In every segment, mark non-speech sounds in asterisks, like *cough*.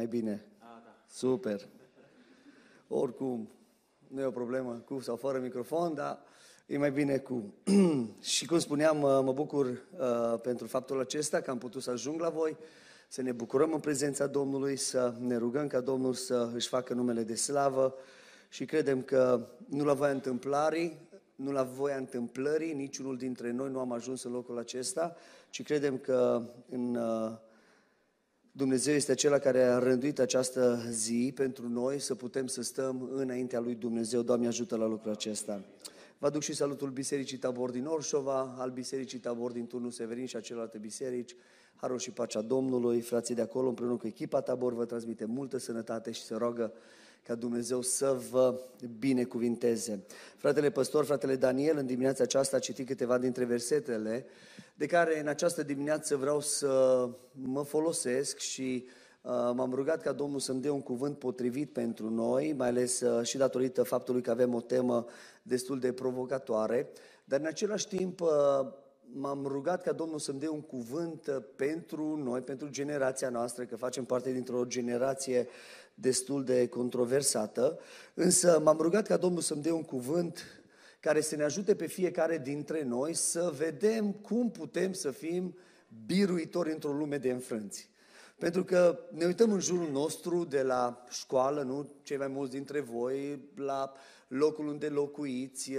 mai bine? Super. Oricum, nu e o problemă cu sau fără microfon, dar e mai bine cu. *clears throat* și cum spuneam, mă bucur uh, pentru faptul acesta că am putut să ajung la voi, să ne bucurăm în prezența Domnului, să ne rugăm ca Domnul să își facă numele de slavă și credem că nu la voia întâmplării, nu la voia întâmplării, niciunul dintre noi nu am ajuns în locul acesta, ci credem că în uh, Dumnezeu este acela care a rânduit această zi pentru noi să putem să stăm înaintea lui Dumnezeu. Doamne ajută la lucrul acesta. Vă aduc și salutul Bisericii Tabor din Orșova, al Bisericii Tabor din Turnul Severin și a celelalte biserici. Harul și pacea Domnului, frații de acolo împreună cu echipa Tabor vă transmite multă sănătate și se roagă ca Dumnezeu să vă binecuvinteze. Fratele păstor, fratele Daniel, în dimineața aceasta a citit câteva dintre versetele de care în această dimineață vreau să mă folosesc și uh, m-am rugat ca Domnul să-mi dea un cuvânt potrivit pentru noi, mai ales uh, și datorită faptului că avem o temă destul de provocatoare, dar în același timp uh, m-am rugat ca Domnul să-mi dea un cuvânt pentru noi, pentru generația noastră, că facem parte dintr-o generație destul de controversată, însă m-am rugat ca Domnul să-mi dea un cuvânt care să ne ajute pe fiecare dintre noi să vedem cum putem să fim biruitori într-o lume de înfrânți. Pentru că ne uităm în jurul nostru de la școală, nu cei mai mulți dintre voi, la locul unde locuiți,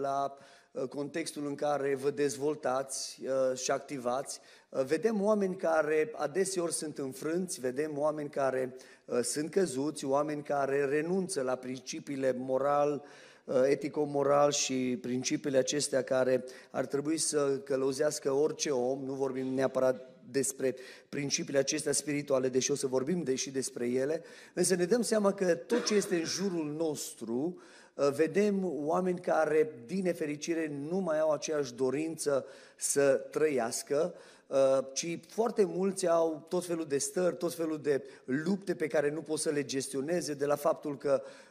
la uh, contextul în care vă dezvoltați uh, și activați, uh, vedem oameni care adeseori sunt înfrânți, vedem oameni care sunt căzuți, oameni care renunță la principiile moral, etico-moral și principiile acestea care ar trebui să călăuzească orice om, nu vorbim neapărat despre principiile acestea spirituale, deși o să vorbim de și despre ele, însă ne dăm seama că tot ce este în jurul nostru Uh, vedem oameni care, din nefericire, nu mai au aceeași dorință să trăiască, uh, ci foarte mulți au tot felul de stări, tot felul de lupte pe care nu pot să le gestioneze, de la faptul că uh,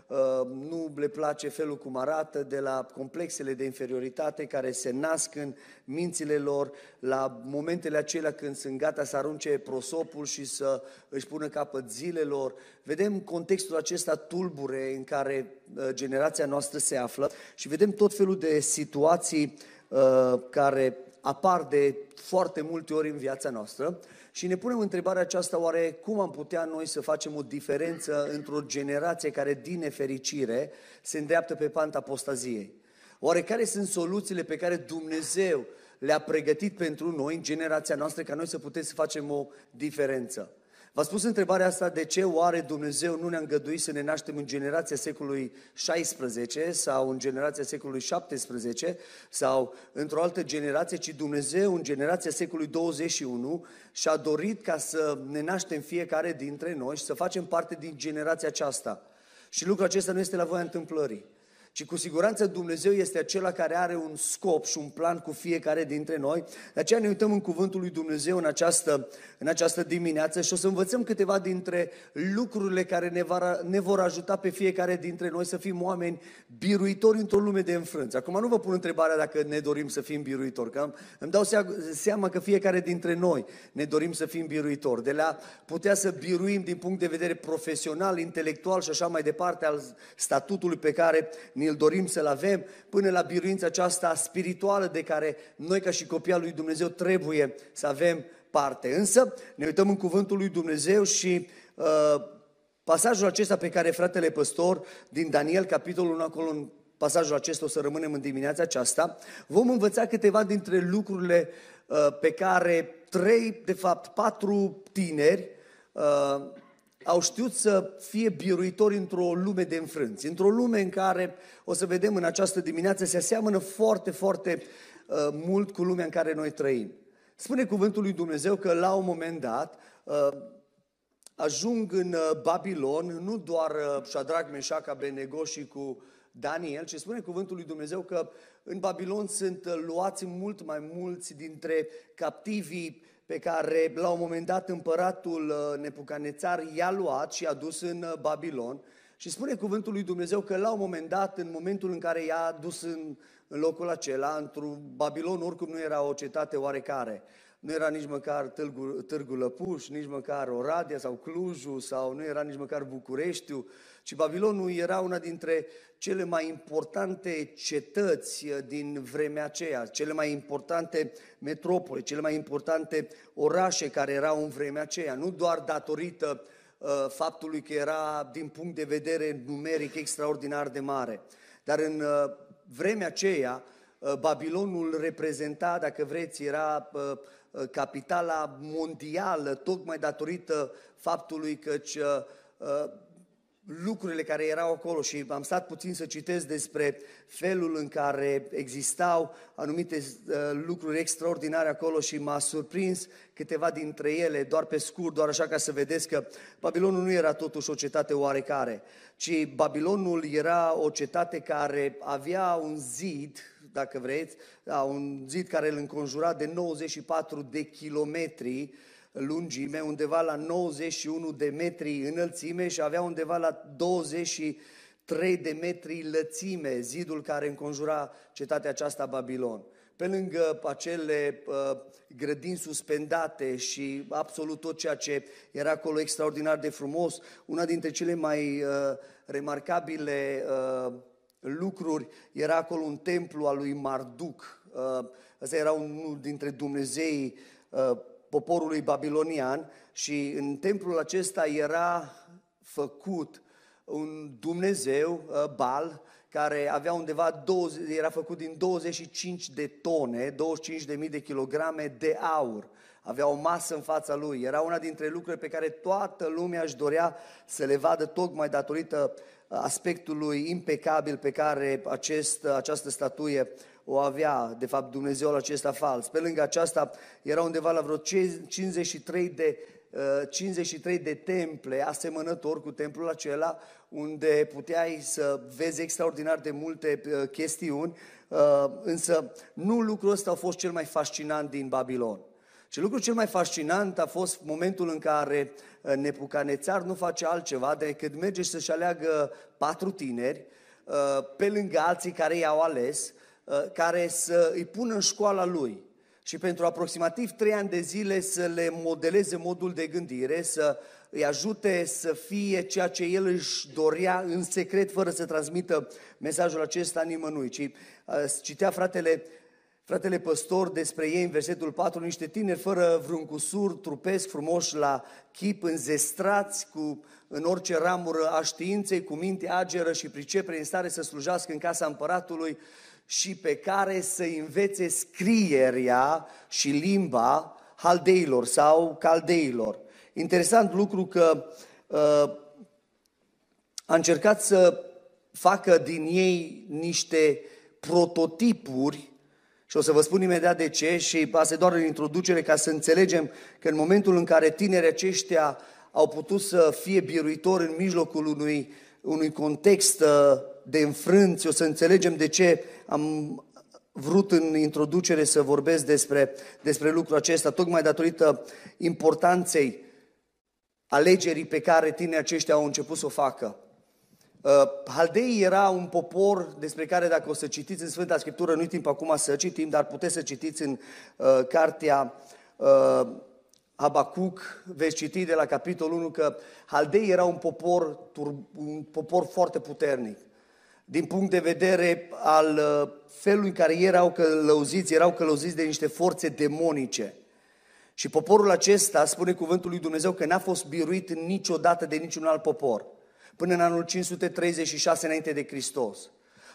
nu le place felul cum arată, de la complexele de inferioritate care se nasc în mințile lor, la momentele acelea când sunt gata să arunce prosopul și să își pună capăt zilelor. Vedem contextul acesta tulbure în care generația noastră se află și vedem tot felul de situații care apar de foarte multe ori în viața noastră și ne punem întrebarea aceasta, oare cum am putea noi să facem o diferență într-o generație care, din nefericire, se îndreaptă pe panta apostaziei? Oare care sunt soluțiile pe care Dumnezeu le-a pregătit pentru noi, în generația noastră, ca noi să putem să facem o diferență? V-a spus întrebarea asta de ce oare Dumnezeu nu ne-a îngăduit să ne naștem în generația secolului 16 sau în generația secolului 17 sau într-o altă generație, ci Dumnezeu în generația secolului 21 și-a dorit ca să ne naștem fiecare dintre noi și să facem parte din generația aceasta. Și lucrul acesta nu este la voia întâmplării ci cu siguranță Dumnezeu este acela care are un scop și un plan cu fiecare dintre noi. De aceea ne uităm în Cuvântul lui Dumnezeu în această, în această dimineață și o să învățăm câteva dintre lucrurile care ne, va, ne vor ajuta pe fiecare dintre noi să fim oameni biruitori într-o lume de înfrânți. Acum nu vă pun întrebarea dacă ne dorim să fim biruitori, că îmi dau seama că fiecare dintre noi ne dorim să fim biruitori. De la putea să biruim din punct de vedere profesional, intelectual și așa mai departe al statutului pe care ni îl dorim să-l avem, până la biruința aceasta spirituală de care noi ca și copii al lui Dumnezeu trebuie să avem parte. Însă ne uităm în cuvântul lui Dumnezeu și uh, pasajul acesta pe care fratele păstor din Daniel, capitolul 1, acolo în pasajul acesta o să rămânem în dimineața aceasta, vom învăța câteva dintre lucrurile uh, pe care trei, de fapt patru tineri uh, au știut să fie biruitori într-o lume de înfrânți, într-o lume în care, o să vedem în această dimineață, se aseamănă foarte, foarte uh, mult cu lumea în care noi trăim. Spune cuvântul lui Dumnezeu că la un moment dat uh, ajung în uh, Babilon nu doar uh, Shadrach, Meșac, Abednego și cu Daniel, ci spune cuvântul lui Dumnezeu că în Babilon sunt uh, luați mult mai mulți dintre captivii pe care la un moment dat împăratul uh, Nepucanețar i-a luat și i-a dus în uh, Babilon. Și spune cuvântul lui Dumnezeu că la un moment dat, în momentul în care i-a dus în, în locul acela, într-un Babilon oricum nu era o cetate oarecare, nu era nici măcar Târgu, Târgu Lăpuș, nici măcar Oradea sau Clujul, sau nu era nici măcar Bucureștiu, ci Babilonul era una dintre cele mai importante cetăți uh, din vremea aceea, cele mai importante metropole, cele mai importante orașe care erau în vremea aceea, nu doar datorită uh, faptului că era din punct de vedere numeric extraordinar de mare, dar în uh, vremea aceea uh, Babilonul reprezenta, dacă vreți, era uh, uh, capitala mondială, tocmai datorită faptului că lucrurile care erau acolo și am stat puțin să citesc despre felul în care existau anumite uh, lucruri extraordinare acolo și m-a surprins câteva dintre ele, doar pe scurt, doar așa ca să vedeți că Babilonul nu era totuși o cetate oarecare, ci Babilonul era o cetate care avea un zid, dacă vreți, da, un zid care îl înconjura de 94 de kilometri, lungime, undeva la 91 de metri înălțime și avea undeva la 23 de metri lățime, zidul care înconjura cetatea aceasta Babilon. Pe lângă acele uh, grădini suspendate și absolut tot ceea ce era acolo extraordinar de frumos, una dintre cele mai uh, remarcabile uh, lucruri era acolo un templu al lui Marduk. Uh, ăsta era unul dintre Dumnezeii uh, poporului babilonian și în templul acesta era făcut un Dumnezeu, uh, Bal, care avea undeva 20, era făcut din 25 de tone, 25.000 de kilograme de aur. Avea o masă în fața lui. Era una dintre lucrurile pe care toată lumea își dorea să le vadă tocmai datorită aspectului impecabil pe care acest, această statuie o avea, de fapt, Dumnezeul acesta fals. Pe lângă aceasta era undeva la vreo 53 de 53 uh, de temple asemănător cu templul acela, unde puteai să vezi extraordinar de multe uh, chestiuni, uh, însă nu lucrul ăsta a fost cel mai fascinant din Babilon. Și lucrul cel mai fascinant a fost momentul în care Nebucanețar nu face altceva decât merge să-și aleagă patru tineri, pe lângă alții care i-au ales, Uh, care să îi pună în școala lui și pentru aproximativ trei ani de zile să le modeleze modul de gândire, să îi ajute să fie ceea ce el își dorea în secret, fără să transmită mesajul acesta nimănui. Ci uh, citea fratele, fratele păstor despre ei în versetul 4, niște tineri fără vreun cusur, trupesc frumoși la chip, înzestrați cu, în orice ramură a științei, cu minte ageră și pricepere în stare să slujească în casa împăratului, și pe care să învețe scrierea și limba haldeilor sau caldeilor. Interesant lucru că uh, a încercat să facă din ei niște prototipuri și o să vă spun imediat de ce și asta doar în introducere ca să înțelegem că în momentul în care tinerii aceștia au putut să fie biruitori în mijlocul unui, unui context uh, de înfrânți, o să înțelegem de ce am vrut în introducere să vorbesc despre, despre lucrul acesta, tocmai datorită importanței alegerii pe care tinerii aceștia au început să o facă. Uh, Haldeii era un popor despre care dacă o să citiți în Sfânta Scriptură, nu-i timp acum să citim, dar puteți să citiți în uh, cartea uh, Habacuc, veți citi de la capitolul 1 că Haldeii era un popor, un popor foarte puternic din punct de vedere al uh, felului în care erau călăuziți, erau călăuziți de niște forțe demonice. Și poporul acesta, spune cuvântul lui Dumnezeu, că n-a fost biruit niciodată de niciun alt popor, până în anul 536 înainte de Hristos.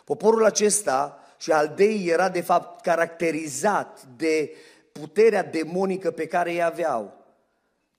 Poporul acesta și aldei era de fapt caracterizat de puterea demonică pe care ei aveau.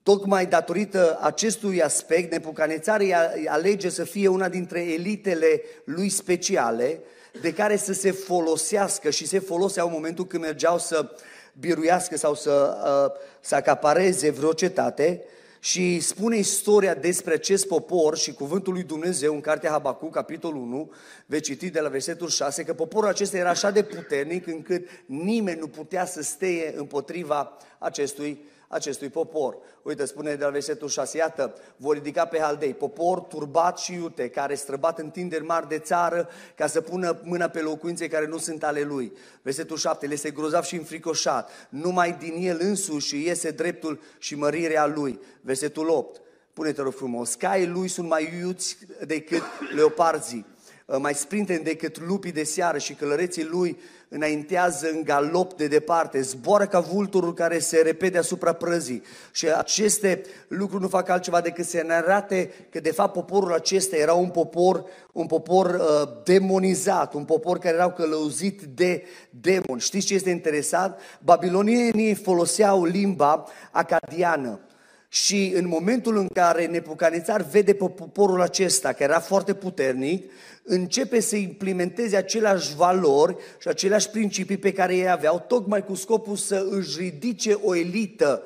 Tocmai datorită acestui aspect, Nebucanețar alege să fie una dintre elitele lui speciale, de care să se folosească și se foloseau în momentul când mergeau să biruiască sau să, uh, să acapareze vreo cetate și spune istoria despre acest popor și cuvântul lui Dumnezeu în cartea Habacuc, capitolul 1, veți citi de la versetul 6, că poporul acesta era așa de puternic încât nimeni nu putea să steie împotriva acestui acestui popor. Uite, spune de la versetul 6, iată, vor ridica pe Haldei, popor turbat și iute, care străbat întinderi mari de țară, ca să pună mâna pe locuințe care nu sunt ale lui. Versetul 7, le este grozav și înfricoșat, numai din el însuși iese dreptul și mărirea lui. Versetul 8, pune-te rog frumos, caii lui sunt mai iuți decât leoparzii Uh, mai sprinten decât lupii de seară și călăreții lui înaintează în galop de departe, zboară ca vulturul care se repede asupra prăzii. Și aceste lucruri nu fac altceva decât să ne arate că de fapt poporul acesta era un popor, un popor uh, demonizat, un popor care erau călăuzit de demoni. Știți ce este interesant? Babilonienii foloseau limba acadiană. Și în momentul în care Nebucanițar vede pe poporul acesta, care era foarte puternic, începe să implementeze aceleași valori și aceleași principii pe care ei aveau, tocmai cu scopul să își ridice o elită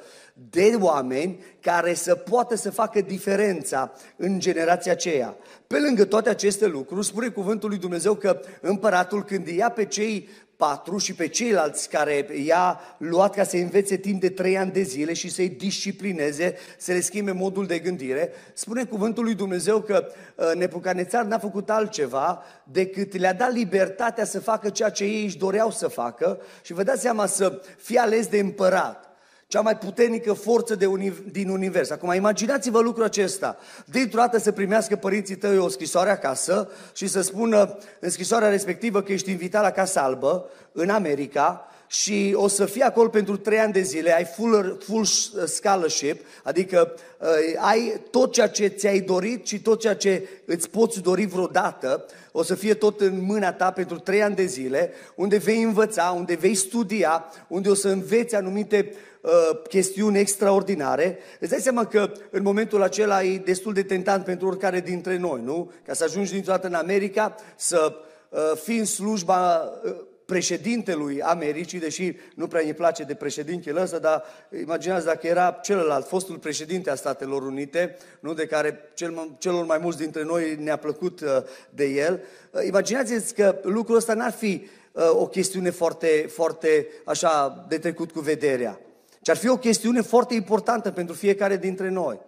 de oameni care să poată să facă diferența în generația aceea. Pe lângă toate aceste lucruri, spune cuvântul lui Dumnezeu că împăratul când ia pe cei patru și pe ceilalți care i-a luat ca să învețe timp de trei ani de zile și să-i disciplineze, să le schimbe modul de gândire. Spune cuvântul lui Dumnezeu că uh, Nebucanețar n-a făcut altceva decât le-a dat libertatea să facă ceea ce ei își doreau să facă și vă dați seama să fie ales de împărat cea mai puternică forță de uni- din univers. Acum, imaginați-vă lucrul acesta. Dintr-o dată să primească părinții tăi o scrisoare acasă și să spună în scrisoarea respectivă că ești invitat la Casa Albă, în America, și o să fii acolo pentru trei ani de zile, ai full, full scholarship, adică uh, ai tot ceea ce ți-ai dorit și tot ceea ce îți poți dori vreodată, o să fie tot în mâna ta pentru trei ani de zile, unde vei învăța, unde vei studia, unde o să înveți anumite uh, chestiuni extraordinare, îți dai seama că în momentul acela e destul de tentant pentru oricare dintre noi, nu? Ca să ajungi dintr-o dată în America, să uh, fii în slujba uh, președintelui Americii, deși nu prea îi place de președintele ăsta, dar imaginați dacă era celălalt, fostul președinte a Statelor Unite, nu de care cel, celor mai mulți dintre noi ne-a plăcut uh, de el. Uh, imaginați-vă că lucrul ăsta n-ar fi uh, o chestiune foarte, foarte așa de trecut cu vederea ci ar fi o chestiune foarte importantă pentru fiecare dintre noi.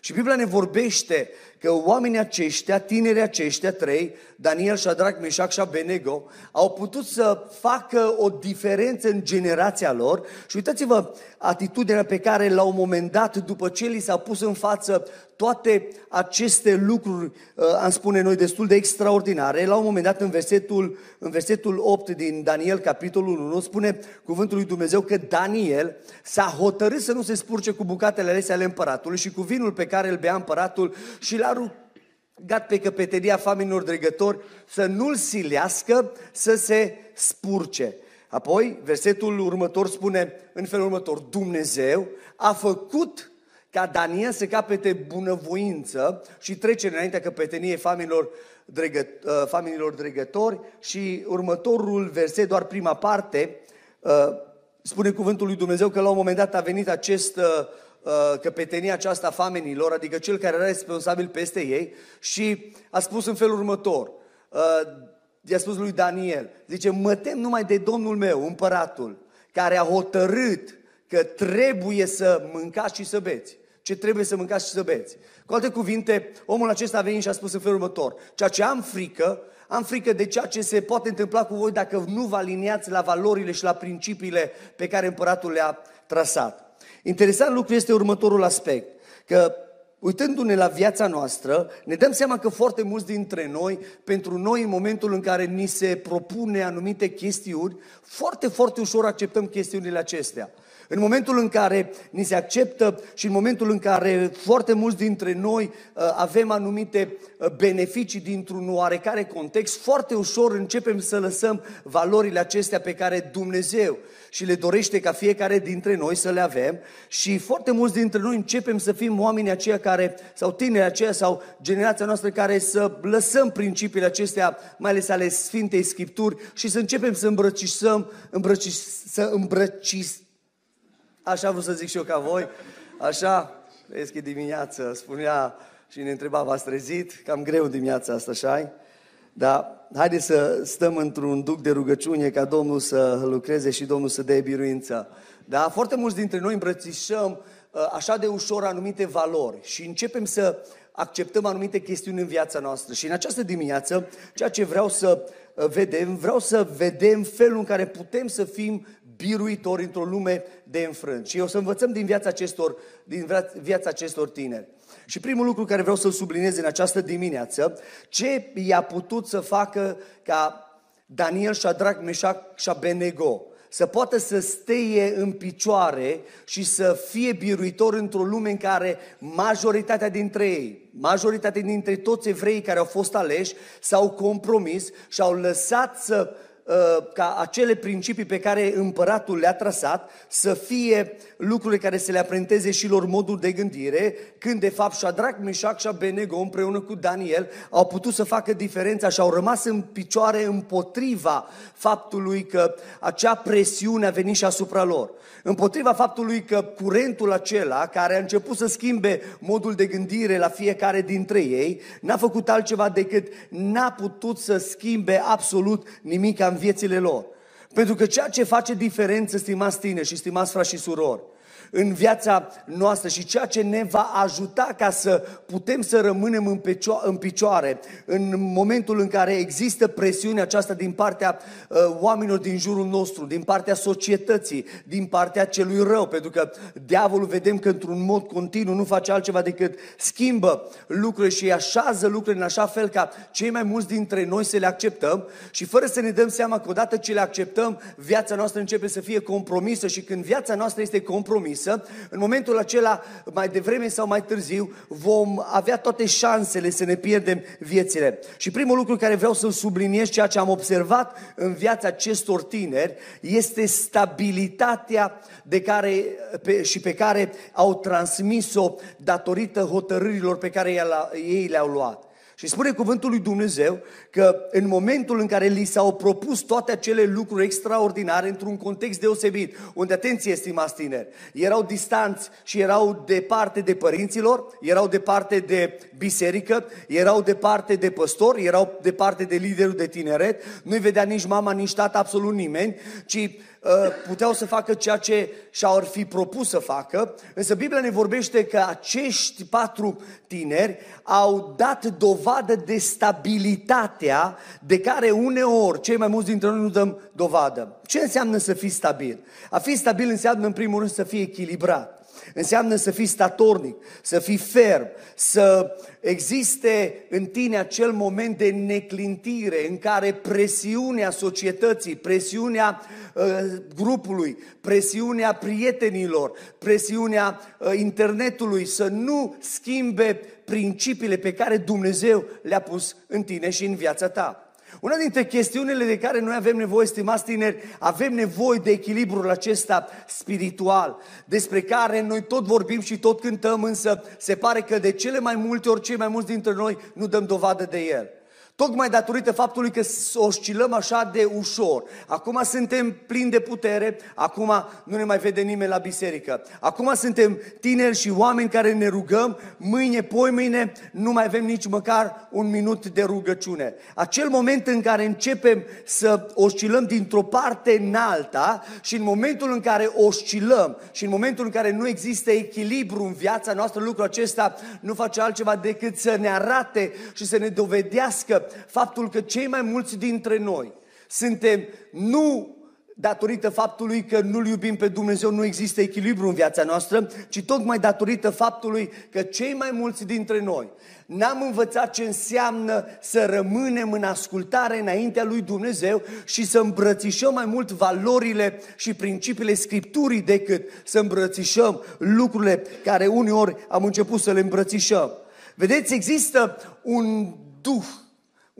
Și Biblia ne vorbește că oamenii aceștia, tinerii aceștia trei, Daniel, Shadrach, Meșac și Abednego, au putut să facă o diferență în generația lor. Și uitați-vă atitudinea pe care la un moment dat, după ce li s-a pus în față toate aceste lucruri, uh, am spune noi, destul de extraordinare, la un moment dat în versetul, în versetul 8 din Daniel, capitolul 1, spune cuvântul lui Dumnezeu că Daniel s-a hotărât să nu se spurce cu bucatele alese ale împăratului și cu vinul pe care îl bea împăratul și l-a rugat pe căpetenia familiilor dregători să nu-l silească să se spurce. Apoi, versetul următor spune în felul următor, Dumnezeu a făcut ca Daniel să capete bunăvoință și trece înaintea căpeteniei familiilor, dregă, uh, familiilor dregători și următorul verset, doar prima parte, uh, spune cuvântul lui Dumnezeu că la un moment dat a venit acest uh, căpetenia aceasta famenilor, adică cel care era responsabil peste ei și a spus în felul următor, i-a spus lui Daniel, zice, mă tem numai de Domnul meu, împăratul, care a hotărât că trebuie să mâncați și să beți ce trebuie să mâncați și să beți. Cu alte cuvinte, omul acesta a venit și a spus în felul următor, ceea ce am frică, am frică de ceea ce se poate întâmpla cu voi dacă nu vă aliniați la valorile și la principiile pe care împăratul le-a trasat. Interesant lucru este următorul aspect, că uitându-ne la viața noastră, ne dăm seama că foarte mulți dintre noi, pentru noi în momentul în care ni se propune anumite chestiuni, foarte, foarte ușor acceptăm chestiunile acestea. În momentul în care ni se acceptă și în momentul în care foarte mulți dintre noi uh, avem anumite uh, beneficii dintr-un oarecare context, foarte ușor începem să lăsăm valorile acestea pe care Dumnezeu și le dorește ca fiecare dintre noi să le avem și foarte mulți dintre noi începem să fim oamenii aceia care, sau tineri aceia, sau generația noastră care să lăsăm principiile acestea, mai ales ale Sfintei Scripturi și să începem să îmbrăcisăm, îmbrăcis, să îmbrăcis, Așa vreau să zic și eu ca voi. Așa, vezi că dimineață spunea și ne întreba, v-ați trezit? Cam greu dimineața asta, așa Dar haideți să stăm într-un duc de rugăciune ca Domnul să lucreze și Domnul să dea biruință. Da? Foarte mulți dintre noi îmbrățișăm uh, așa de ușor anumite valori și începem să acceptăm anumite chestiuni în viața noastră. Și în această dimineață, ceea ce vreau să uh, vedem, vreau să vedem felul în care putem să fim biruitori într-o lume de înfrânt. Și o să învățăm din viața acestor, din viața acestor tineri. Și primul lucru care vreau să-l subliniez în această dimineață, ce i-a putut să facă ca Daniel, Shadrach, Meshach și Abednego să poată să steie în picioare și să fie biruitor într-o lume în care majoritatea dintre ei, majoritatea dintre toți evreii care au fost aleși, s-au compromis și au lăsat să Uh, ca acele principii pe care împăratul le-a trasat să fie lucrurile care să le aprenteze și lor modul de gândire, când de fapt Shadrach, Meshach și Abednego împreună cu Daniel au putut să facă diferența și au rămas în picioare împotriva faptului că acea presiune a venit și asupra lor. Împotriva faptului că curentul acela, care a început să schimbe modul de gândire la fiecare dintre ei, n-a făcut altceva decât n-a putut să schimbe absolut nimic în viețile lor. Pentru că ceea ce face diferență, stimați tine și stimați frați și surori, în viața noastră și ceea ce ne va ajuta ca să putem să rămânem în, picioare, în picioare. În momentul în care există presiunea aceasta din partea uh, oamenilor din jurul nostru, din partea societății, din partea celui rău, pentru că diavolul vedem că într-un mod continuu nu face altceva decât schimbă lucrurile și așează lucrurile în așa fel ca cei mai mulți dintre noi să le acceptăm și fără să ne dăm seama că odată ce le acceptăm, viața noastră începe să fie compromisă și când viața noastră este compromisă, însă, în momentul acela, mai devreme sau mai târziu, vom avea toate șansele să ne pierdem viețile. Și primul lucru care vreau să-l subliniez, ceea ce am observat în viața acestor tineri, este stabilitatea de care, pe, și pe care au transmis-o datorită hotărârilor pe care ei le-au luat. Și spune cuvântul lui Dumnezeu că în momentul în care li s-au propus toate acele lucruri extraordinare într-un context deosebit, unde, atenție, estimați tineri, erau distanți și erau departe de părinților, erau departe de biserică, erau departe de păstori, erau departe de liderul de tineret, nu-i vedea nici mama, nici tata, absolut nimeni, ci Uh, puteau să facă ceea ce și-au fi propus să facă, însă Biblia ne vorbește că acești patru tineri au dat dovadă de stabilitatea de care uneori cei mai mulți dintre noi nu dăm dovadă. Ce înseamnă să fii stabil? A fi stabil înseamnă în primul rând să fii echilibrat. Înseamnă să fii statornic, să fii ferm, să existe în tine acel moment de neclintire în care presiunea societății, presiunea uh, grupului, presiunea prietenilor, presiunea uh, internetului să nu schimbe principiile pe care Dumnezeu le-a pus în tine și în viața ta. Una dintre chestiunile de care noi avem nevoie, stimați tineri, avem nevoie de echilibrul acesta spiritual, despre care noi tot vorbim și tot cântăm, însă se pare că de cele mai multe ori, cei mai mulți dintre noi nu dăm dovadă de el. Tocmai datorită faptului că oscilăm așa de ușor. Acum suntem plini de putere, acum nu ne mai vede nimeni la biserică. Acum suntem tineri și oameni care ne rugăm, mâine, poi mâine, nu mai avem nici măcar un minut de rugăciune. Acel moment în care începem să oscilăm dintr-o parte în alta și în momentul în care oscilăm și în momentul în care nu există echilibru în viața noastră, lucrul acesta nu face altceva decât să ne arate și să ne dovedească faptul că cei mai mulți dintre noi suntem nu datorită faptului că nu-L iubim pe Dumnezeu, nu există echilibru în viața noastră, ci tocmai datorită faptului că cei mai mulți dintre noi n-am învățat ce înseamnă să rămânem în ascultare înaintea lui Dumnezeu și să îmbrățișăm mai mult valorile și principiile Scripturii decât să îmbrățișăm lucrurile care uneori am început să le îmbrățișăm. Vedeți, există un duh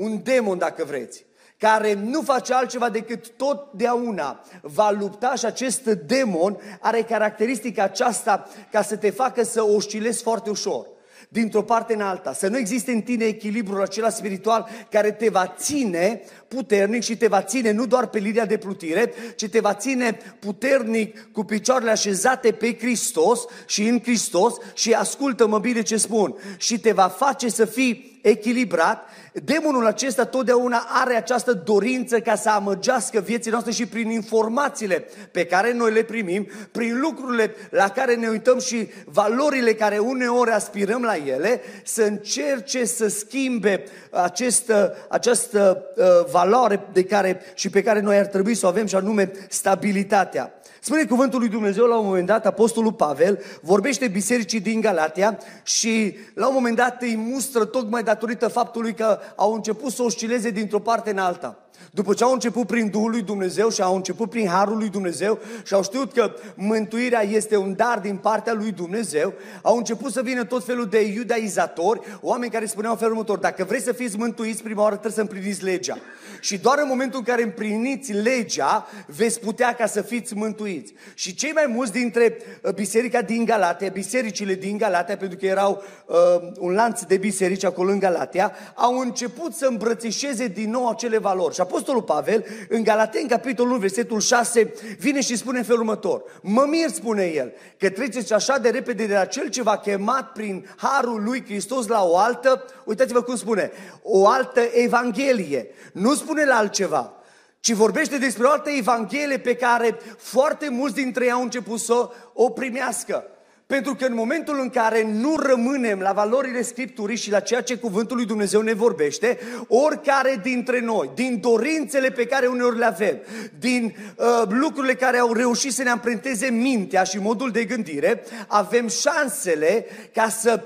un demon dacă vreți, care nu face altceva decât totdeauna va lupta și acest demon are caracteristica aceasta ca să te facă să oscilezi foarte ușor dintr-o parte în alta, să nu existe în tine echilibrul acela spiritual care te va ține puternic și te va ține nu doar pe linia de plutire, ci te va ține puternic cu picioarele așezate pe Hristos și în Hristos. Și ascultă-mă bine ce spun. Și te va face să fii echilibrat, demonul acesta totdeauna are această dorință ca să amăgească vieții noastre și prin informațiile pe care noi le primim, prin lucrurile la care ne uităm și valorile care uneori aspirăm la ele, să încerce să schimbe această, această uh, valoare de care, și pe care noi ar trebui să o avem și anume stabilitatea. Spune cuvântul lui Dumnezeu la un moment dat, Apostolul Pavel vorbește bisericii din Galatia și la un moment dat îi mustră tocmai datorită faptului că au început să oscileze dintr-o parte în alta. După ce au început prin Duhul lui Dumnezeu și au început prin Harul lui Dumnezeu și au știut că mântuirea este un dar din partea lui Dumnezeu, au început să vină tot felul de iudaizatori, oameni care spuneau în felul următor, dacă vreți să fiți mântuiți, prima oară trebuie să împliniți legea. Și doar în momentul în care împliniți legea, veți putea ca să fiți mântuiți. Și cei mai mulți dintre uh, biserica din Galatia, bisericile din Galatia, pentru că erau uh, un lanț de biserici acolo în Galatia, au început să îmbrățișeze din nou acele valori. Și Apostolul Pavel, în Galaten, capitolul 1, versetul 6, vine și spune în felul următor. Mă mir, spune el, că treceți așa de repede de la cel ce v-a chemat prin harul lui Hristos la o altă, uitați-vă cum spune, o altă evanghelie. Nu spune la altceva, ci vorbește despre o altă evanghelie pe care foarte mulți dintre ei au început să o primească. Pentru că în momentul în care nu rămânem la valorile Scripturii și la ceea ce Cuvântul lui Dumnezeu ne vorbește, oricare dintre noi, din dorințele pe care uneori le avem, din uh, lucrurile care au reușit să ne amprenteze mintea și modul de gândire, avem șansele ca să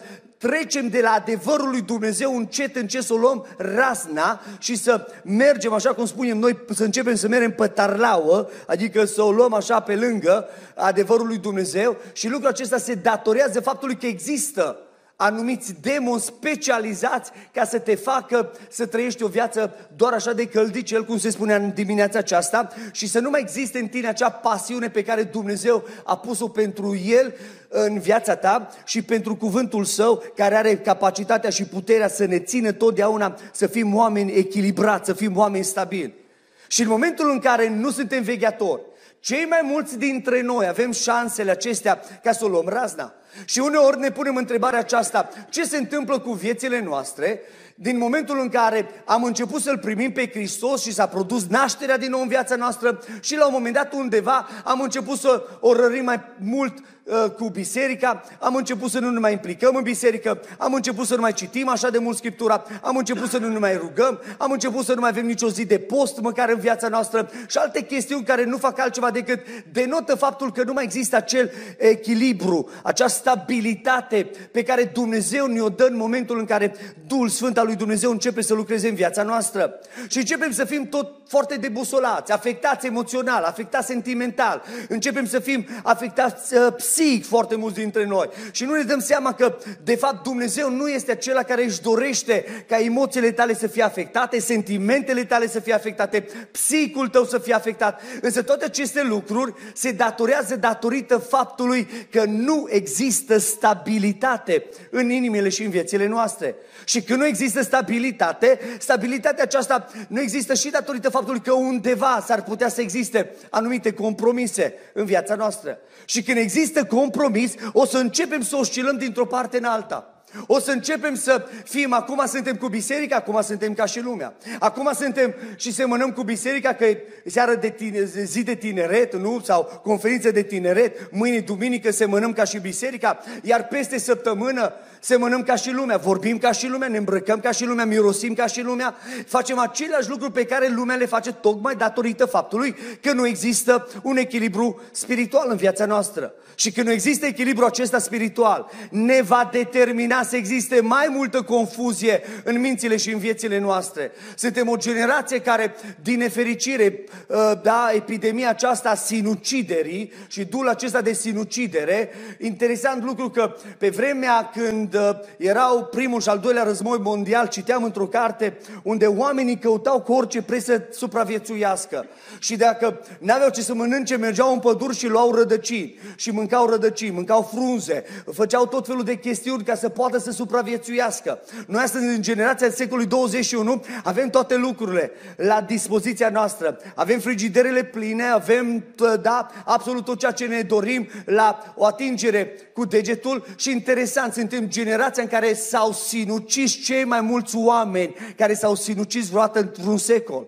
trecem de la adevărul lui Dumnezeu încet încet să o luăm rasna și să mergem, așa cum spunem noi, să începem să mergem pe tarlauă, adică să o luăm așa pe lângă adevărul lui Dumnezeu și lucrul acesta se datorează faptului că există anumiți demoni specializați ca să te facă să trăiești o viață doar așa de căldicel, cum se spunea în dimineața aceasta, și să nu mai existe în tine acea pasiune pe care Dumnezeu a pus-o pentru El în viața ta și pentru cuvântul Său, care are capacitatea și puterea să ne țină totdeauna să fim oameni echilibrați, să fim oameni stabili. Și în momentul în care nu suntem vegheatori, cei mai mulți dintre noi avem șansele acestea ca să o luăm razna. Și uneori ne punem întrebarea aceasta, ce se întâmplă cu viețile noastre din momentul în care am început să-L primim pe Hristos și s-a produs nașterea din nou în viața noastră și la un moment dat undeva am început să o rărim mai mult Uh, cu biserica, am început să nu ne mai implicăm în biserică, am început să nu mai citim așa de mult Scriptura, am început să nu ne mai rugăm, am început să nu mai avem nicio zi de post măcar în viața noastră. Și alte chestiuni care nu fac altceva decât denotă faptul că nu mai există acel echilibru, acea stabilitate pe care Dumnezeu ne-o dă în momentul în care Duhul Sfânt al lui Dumnezeu începe să lucreze în viața noastră. Și începem să fim tot foarte debusolați, afectați emoțional, afectați sentimental, începem să fim afectați uh, psihic foarte mulți dintre noi. Și nu ne dăm seama că, de fapt, Dumnezeu nu este acela care își dorește ca emoțiile tale să fie afectate, sentimentele tale să fie afectate, psihicul tău să fie afectat. Însă toate aceste lucruri se datorează datorită faptului că nu există stabilitate în inimile și în viețile noastre. Și când nu există stabilitate, stabilitatea aceasta nu există și datorită faptului că undeva s-ar putea să existe anumite compromise în viața noastră. Și când există compromis, o să începem să oscilăm dintr-o parte în alta. O să începem să fim, acum suntem cu biserica, acum suntem ca și lumea. Acum suntem și semănăm cu biserica că e seară de tine, zi de tineret, nu? Sau conferință de tineret, mâine duminică semănăm ca și biserica, iar peste săptămână semănăm ca și lumea, vorbim ca și lumea, ne îmbrăcăm ca și lumea, mirosim ca și lumea, facem aceleași lucruri pe care lumea le face tocmai datorită faptului că nu există un echilibru spiritual în viața noastră. Și când nu există echilibru acesta spiritual, ne va determina să existe mai multă confuzie în mințile și în viețile noastre. Suntem o generație care, din nefericire, ă, da, epidemia aceasta a sinuciderii și dul acesta de sinucidere, interesant lucru că pe vremea când ă, erau primul și al doilea război mondial, citeam într-o carte unde oamenii căutau cu orice preț să supraviețuiască. Și dacă n-aveau ce să mănânce, mergeau în păduri și luau rădăcini și mâncau rădăcini, mâncau frunze, făceau tot felul de chestiuni ca să poată poată să supraviețuiască. Noi astăzi, în generația secolului 21, avem toate lucrurile la dispoziția noastră. Avem frigiderele pline, avem, da, absolut tot ceea ce ne dorim la o atingere cu degetul și interesant, suntem generația în care s-au sinucis cei mai mulți oameni care s-au sinucis vreodată într-un secol.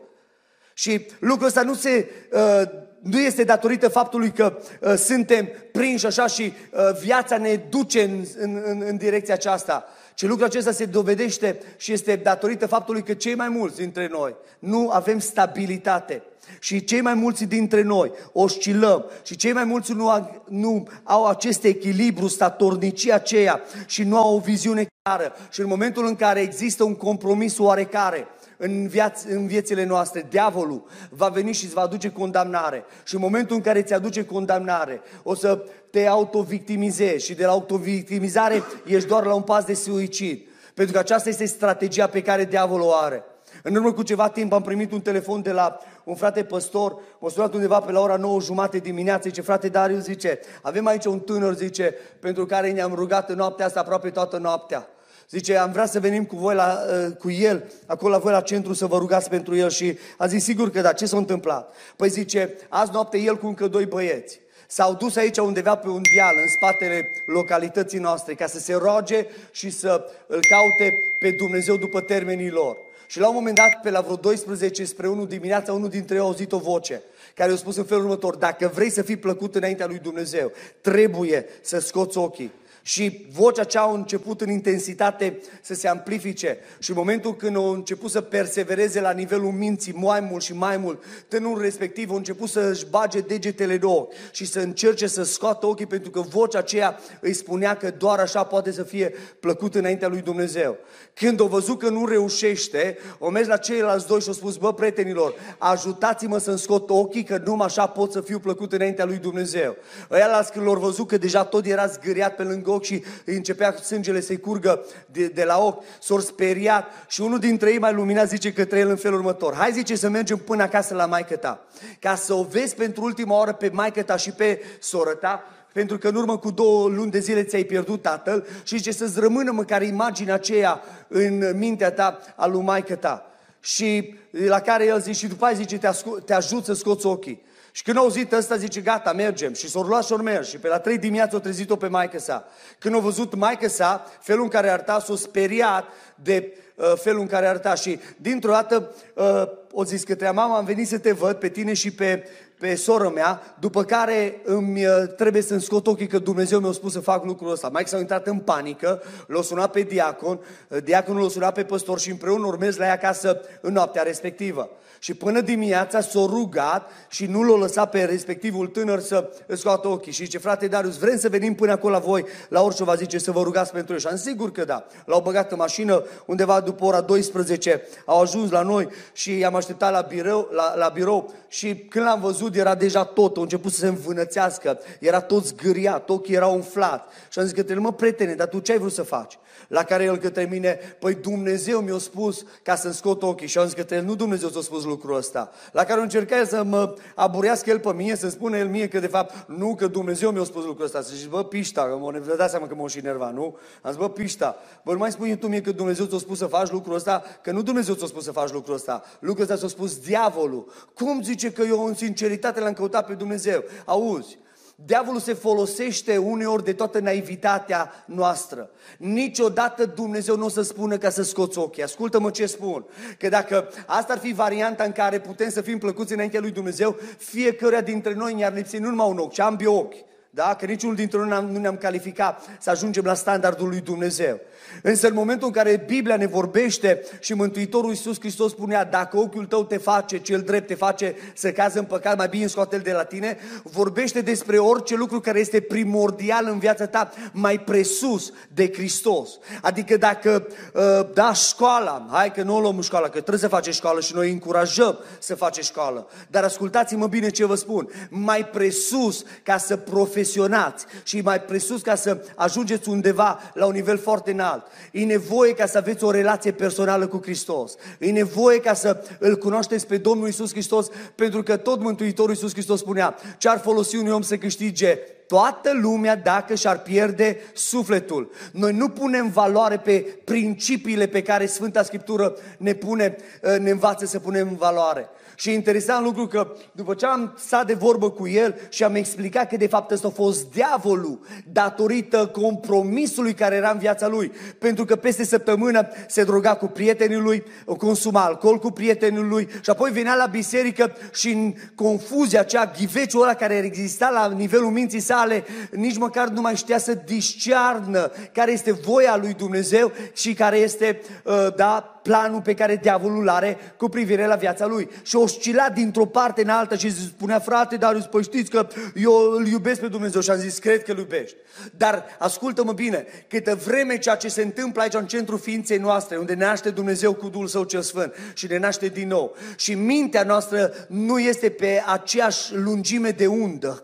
Și lucrul ăsta nu, se, uh, nu este datorită faptului că uh, suntem prinși așa și uh, viața ne duce în, în, în, în direcția aceasta, ci lucrul acesta se dovedește și este datorită faptului că cei mai mulți dintre noi nu avem stabilitate. Și cei mai mulți dintre noi oscilăm și cei mai mulți nu, nu au acest echilibru, statornicia aceea și nu au o viziune clară. Și în momentul în care există un compromis oarecare, în, viaț- în viețile noastre, diavolul va veni și îți va aduce condamnare. Și în momentul în care îți aduce condamnare, o să te autovictimizezi și de la autovictimizare ești doar la un pas de suicid. Pentru că aceasta este strategia pe care diavolul o are. În urmă cu ceva timp am primit un telefon de la un frate păstor, m-a sunat undeva pe la ora 9 jumate dimineață, zice, frate Darius, zice, avem aici un tânăr, zice, pentru care ne-am rugat în noaptea asta aproape toată noaptea. Zice, am vrea să venim cu voi la, uh, cu el, acolo la voi la centru să vă rugați pentru el și a zis, sigur că da, ce s-a întâmplat? Păi zice, azi noapte el cu încă doi băieți. S-au dus aici undeva pe un deal, în spatele localității noastre, ca să se roage și să îl caute pe Dumnezeu după termenii lor. Și la un moment dat, pe la vreo 12 spre 1 dimineața, unul dintre ei a auzit o voce care a spus în felul următor, dacă vrei să fii plăcut înaintea lui Dumnezeu, trebuie să scoți ochii și vocea cea a început în intensitate să se amplifice. Și în momentul când au început să persevereze la nivelul minții mai mult și mai mult, tânărul respectiv a început să își bage degetele în ochi și să încerce să scoată ochii pentru că vocea aceea îi spunea că doar așa poate să fie plăcut înaintea lui Dumnezeu. Când o văzut că nu reușește, o mers la ceilalți doi și au spus, bă, prietenilor, ajutați-mă să-mi scot ochii, că numai așa pot să fiu plăcut înaintea lui Dumnezeu. Ăia la când l-au văzut că deja tot era zgâriat pe lângă ochi și îi începea sângele să-i curgă de, de la ochi, s-au speriat și unul dintre ei mai luminat zice către el în felul următor. Hai zice să mergem până acasă la maică ta, ca să o vezi pentru ultima oară pe maică ta și pe soră ta, pentru că în urmă cu două luni de zile ți-ai pierdut tatăl și zice să-ți rămână măcar imaginea aceea în mintea ta a lui maică ta. Și la care el zice, și după aia zice, te, te ajut să scoți ochii. Și când a auzit ăsta, zice, gata, mergem. Și s-au luat și mers. Și pe la trei dimineață a trezit-o pe maică sa. Când a văzut maică sa, felul în care arăta, s-a speriat de uh, felul în care arăta. Și dintr-o dată uh, o zis către mama, am venit să te văd pe tine și pe pe soră mea, după care îmi uh, trebuie să-mi scot ochii că Dumnezeu mi-a spus să fac lucrul ăsta. Mai s-a intrat în panică, l-a sunat pe diacon, uh, diaconul l-a sunat pe păstor și împreună urmez la ea acasă în noaptea respectivă. Și până dimineața s-a rugat și nu l-a lăsat pe respectivul tânăr să scoată ochii. Și zice, frate Darius, vrem să venim până acolo la voi, la orice va zice, să vă rugați pentru el. Și am sigur că da. L-au băgat în mașină, undeva după ora 12 au ajuns la noi și i-am așteptat la birou, la, la birou și când l-am văzut era deja tot, a început să se învânățească, era tot zgâriat, ochii erau umflat. Și am zis că mă prietene, dar tu ce ai vrut să faci? La care el către mine, păi Dumnezeu mi-a spus ca să-mi scot ochii. Și am zis către el, nu Dumnezeu ți-a spus lucrul ăsta. La care încerca să mă aburească el pe mine, să spună el mie că de fapt nu, că Dumnezeu mi-a spus lucrul ăsta. Să zic, bă, pișta, că mă vă dați seama că m-a și nervat, nu? Am zis, bă, pișta, bă, nu mai spune tu mie că Dumnezeu ți-a spus să faci lucrul ăsta, că nu Dumnezeu ți-a spus să faci lucrul ăsta. Lucrul ăsta ți-a spus diavolul. Cum zice că eu în sinceritate l-am căutat pe Dumnezeu? Auzi, Diavolul se folosește uneori de toată naivitatea noastră. Niciodată Dumnezeu nu o să spună ca să scoți ochii. Ascultă-mă ce spun. Că dacă asta ar fi varianta în care putem să fim plăcuți înaintea lui Dumnezeu, fiecare dintre noi ne-ar lipsi nu numai un ochi, ci ambii ochi. Da? Că niciunul dintre noi nu ne-am calificat să ajungem la standardul lui Dumnezeu. Însă în momentul în care Biblia ne vorbește și Mântuitorul Iisus Hristos spunea, dacă ochiul tău te face, cel drept te face să cazi în păcat, mai bine scoate-l de la tine, vorbește despre orice lucru care este primordial în viața ta, mai presus de Hristos. Adică dacă uh, da școala, hai că nu o luăm școala, că trebuie să faci școală și noi încurajăm să faci școală. Dar ascultați-mă bine ce vă spun, mai presus ca să profesionați și mai presus ca să ajungeți undeva la un nivel foarte înalt înalt. E nevoie ca să aveți o relație personală cu Hristos. E nevoie ca să îl cunoașteți pe Domnul Isus Hristos, pentru că tot Mântuitorul Isus Hristos spunea, ce ar folosi un om să câștige toată lumea dacă și-ar pierde sufletul. Noi nu punem valoare pe principiile pe care Sfânta Scriptură ne pune, ne învață să punem în valoare. Și e interesant lucru că după ce am stat de vorbă cu el și am explicat că de fapt ăsta a fost diavolul datorită compromisului care era în viața lui. Pentru că peste săptămână se droga cu prietenii lui, consuma alcool cu prietenii lui și apoi venea la biserică și în confuzia aceea, ghiveciul ăla care exista la nivelul minții sale, nici măcar nu mai știa să discearnă care este voia lui Dumnezeu și care este, uh, da, planul pe care diavolul are cu privire la viața lui. Și oscila dintr-o parte în alta și spunea, frate Darius, păi știți că eu îl iubesc pe Dumnezeu și am zis, cred că îl iubești. Dar ascultă-mă bine, câtă vreme ceea ce se întâmplă aici în centrul ființei noastre, unde ne naște Dumnezeu cu Duhul Său cel Sfânt și ne naște din nou. Și mintea noastră nu este pe aceeași lungime de undă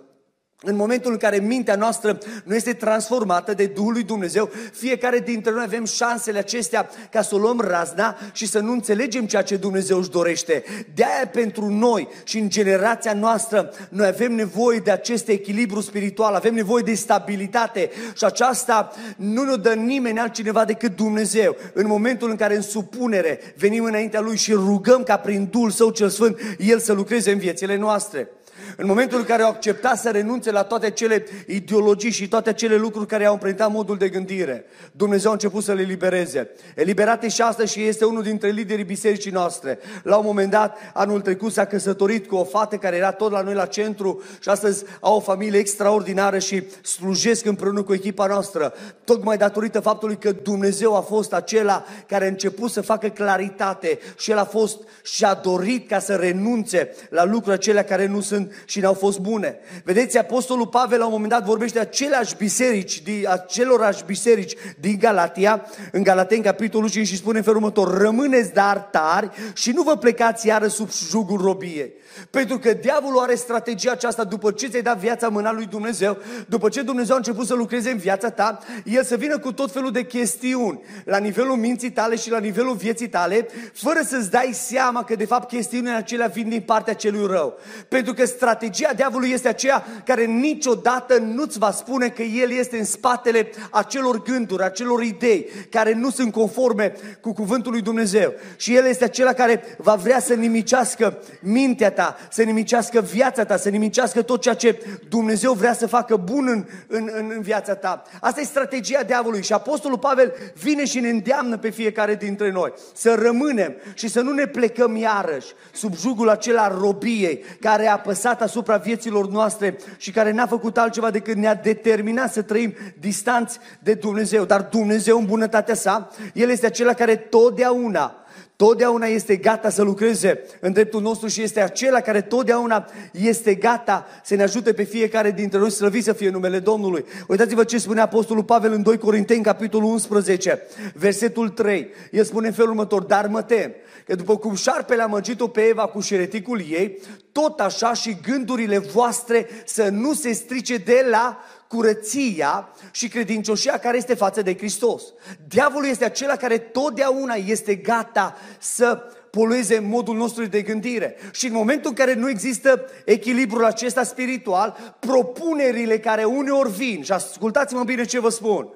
în momentul în care mintea noastră nu este transformată de Duhul lui Dumnezeu, fiecare dintre noi avem șansele acestea ca să o luăm razna și să nu înțelegem ceea ce Dumnezeu își dorește. De aia pentru noi și în generația noastră, noi avem nevoie de acest echilibru spiritual, avem nevoie de stabilitate și aceasta nu ne dă nimeni altcineva decât Dumnezeu. În momentul în care în supunere venim înaintea Lui și rugăm ca prin Duhul Său cel Sfânt El să lucreze în viețile noastre. În momentul în care au acceptat să renunțe la toate acele ideologii și toate acele lucruri care au împrăintat modul de gândire, Dumnezeu a început să le libereze. Eliberate și astăzi și este unul dintre liderii bisericii noastre. La un moment dat, anul trecut s-a căsătorit cu o fată care era tot la noi la centru și astăzi au o familie extraordinară și slujesc împreună cu echipa noastră. Tocmai datorită faptului că Dumnezeu a fost acela care a început să facă claritate și El a fost și a dorit ca să renunțe la lucruri acelea care nu sunt și n-au fost bune. Vedeți, Apostolul Pavel la un moment dat vorbește de aceleași biserici, de acelorași biserici din Galatia, în Galateni, capitolul 5 și spune în felul următor, rămâneți dar tari și nu vă plecați iară sub jugul robiei. Pentru că diavolul are strategia aceasta după ce ți-ai dat viața în mâna lui Dumnezeu, după ce Dumnezeu a început să lucreze în viața ta, el să vină cu tot felul de chestiuni la nivelul minții tale și la nivelul vieții tale, fără să-ți dai seama că de fapt chestiunile acelea vin din partea celui rău. Pentru că strategia diavolului este aceea care niciodată nu-ți va spune că el este în spatele acelor gânduri, acelor idei care nu sunt conforme cu cuvântul lui Dumnezeu. Și el este acela care va vrea să nimicească mintea ta, ta, să nimicească viața ta, să nimicească tot ceea ce Dumnezeu vrea să facă bun în, în, în, în viața ta. Asta e strategia diavolului și Apostolul Pavel vine și ne îndeamnă pe fiecare dintre noi să rămânem și să nu ne plecăm iarăși sub jugul acela robiei care a apăsat asupra vieților noastre și care n-a făcut altceva decât ne-a determinat să trăim distanți de Dumnezeu. Dar Dumnezeu în bunătatea sa, El este acela care totdeauna totdeauna este gata să lucreze în dreptul nostru și este acela care totdeauna este gata să ne ajute pe fiecare dintre noi, slăvit să fie numele Domnului. Uitați-vă ce spune Apostolul Pavel în 2 Corinteni, capitolul 11, versetul 3. El spune în felul următor, dar mă tem că după cum șarpele a măgit-o pe Eva cu șereticul ei, tot așa și gândurile voastre să nu se strice de la curăția și credincioșia care este față de Hristos. Diavolul este acela care totdeauna este gata să polueze modul nostru de gândire. Și în momentul în care nu există echilibrul acesta spiritual, propunerile care uneori vin, și ascultați-mă bine ce vă spun,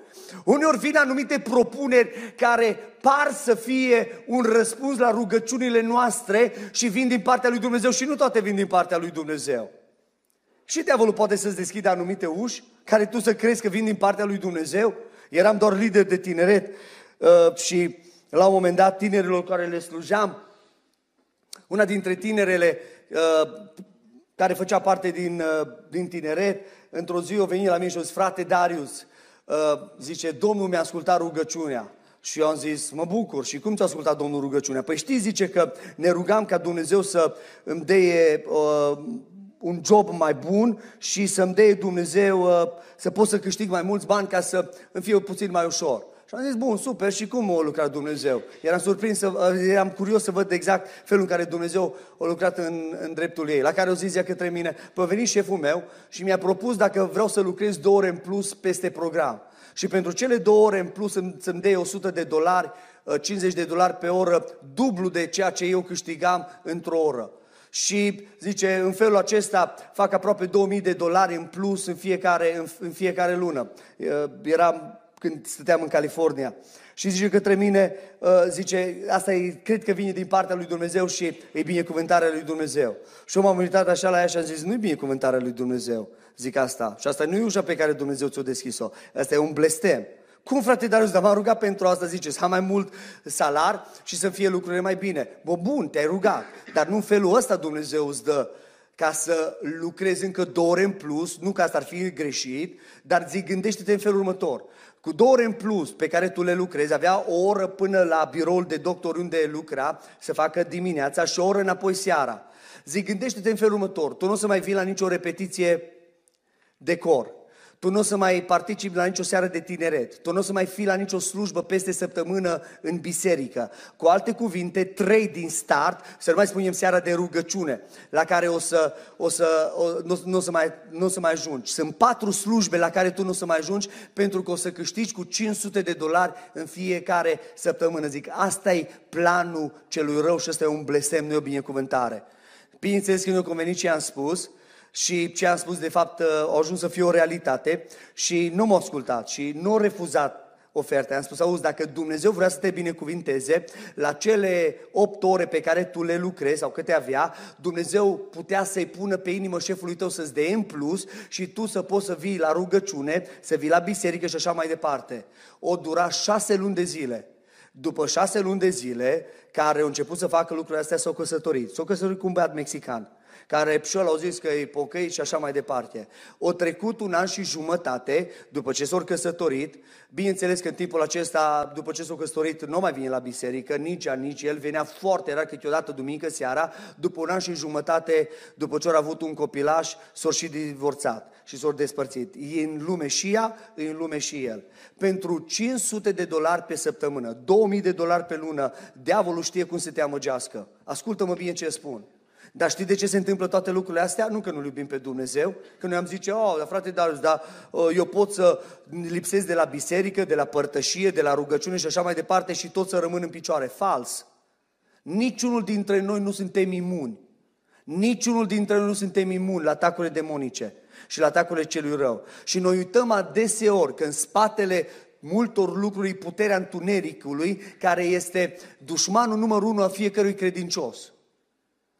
uneori vin anumite propuneri care par să fie un răspuns la rugăciunile noastre și vin din partea lui Dumnezeu și nu toate vin din partea lui Dumnezeu. Și diavolul poate să-ți deschidă anumite uși care tu să crezi că vin din partea lui Dumnezeu. Eram doar lider de tineret uh, și la un moment dat tinerilor care le slujeam, una dintre tinerele uh, care făcea parte din, uh, din tineret, într-o zi o venit la mine și a zis, frate Darius, zice, Domnul mi-a ascultat rugăciunea. Și eu am zis, mă bucur. Și cum ți-a ascultat Domnul rugăciunea? Păi știi, zice că ne rugam ca Dumnezeu să îmi deie uh, un job mai bun și să-mi dea Dumnezeu uh, să pot să câștig mai mulți bani ca să îmi fie puțin mai ușor. Și am zis, bun, super, și cum a lucrat Dumnezeu? Eram surprins, să, uh, eram curios să văd exact felul în care Dumnezeu a lucrat în, în dreptul ei. La care o zis ea către mine, păi a venit șeful meu și mi-a propus dacă vreau să lucrez două ore în plus peste program. Și pentru cele două ore în plus să-mi dea 100 de dolari, 50 uh, de dolari pe oră, dublu de ceea ce eu câștigam într-o oră. Și zice, în felul acesta fac aproape 2000 de dolari în plus în fiecare, în, în fiecare lună. Eram când stăteam în California. Și zice către mine, zice, asta e, cred că vine din partea lui Dumnezeu și e binecuvântarea lui Dumnezeu. Și eu m-am uitat așa la ea și am zis, nu e binecuvântarea lui Dumnezeu, zic asta. Și asta nu e ușa pe care Dumnezeu ți-o deschis-o. Asta e un blestem. Cum, frate Darius, dar m-am rugat pentru asta, zice, să am mai mult salar și să fie lucrurile mai bine. Bă, bun, te-ai rugat, dar nu în felul ăsta Dumnezeu îți dă ca să lucrezi încă două ore în plus, nu ca asta ar fi greșit, dar zic, gândește-te în felul următor. Cu două ore în plus pe care tu le lucrezi, avea o oră până la biroul de doctor unde lucra, să facă dimineața și o oră înapoi seara. Zic, gândește-te în felul următor. Tu nu o să mai vii la nicio repetiție de cor tu nu o să mai participi la nicio seară de tineret, tu nu o să mai fii la nicio slujbă peste săptămână în biserică. Cu alte cuvinte, trei din start, să nu mai spunem seara de rugăciune, la care o să, o să, o, nu, nu, o să mai, nu o să mai ajungi. Sunt patru slujbe la care tu nu o să mai ajungi pentru că o să câștigi cu 500 de dolari în fiecare săptămână. Zic, asta e planul celui rău și ăsta e un blestem, nu e o binecuvântare. Bineînțeles că nu a convenit ce am spus, și ce am spus de fapt uh, a ajuns să fie o realitate și nu m-a ascultat și nu a refuzat oferte. Am spus, auzi, dacă Dumnezeu vrea să te binecuvinteze, la cele 8 ore pe care tu le lucrezi sau câte avea, Dumnezeu putea să-i pună pe inimă șefului tău să-ți dea în plus și tu să poți să vii la rugăciune, să vii la biserică și așa mai departe. O dura șase luni de zile. După șase luni de zile, care au început să facă lucrurile astea, s-au căsătorit. S-au căsătorit cu un băiat mexican care și au zis că e pocăit și așa mai departe. O trecut un an și jumătate după ce s-au căsătorit, bineînțeles că în timpul acesta, după ce s-au căsătorit, nu mai vine la biserică, nici ea, nici el, venea foarte rar câteodată duminică seara, după un an și jumătate, după ce au avut un copilaș, s-au și divorțat și s-au despărțit. E în lume și ea, e în lume și el. Pentru 500 de dolari pe săptămână, 2000 de dolari pe lună, diavolul știe cum să te amăgească. Ascultă-mă bine ce spun. Dar știi de ce se întâmplă toate lucrurile astea? Nu că nu iubim pe Dumnezeu, că noi am zice, oh, dar frate Darius, dar uh, eu pot să lipsesc de la biserică, de la părtășie, de la rugăciune și așa mai departe și tot să rămân în picioare. Fals! Niciunul dintre noi nu suntem imuni. Niciunul dintre noi nu suntem imuni la atacurile demonice și la atacurile celui rău. Și noi uităm adeseori că în spatele multor lucruri puterea întunericului, care este dușmanul numărul unu a fiecărui credincios.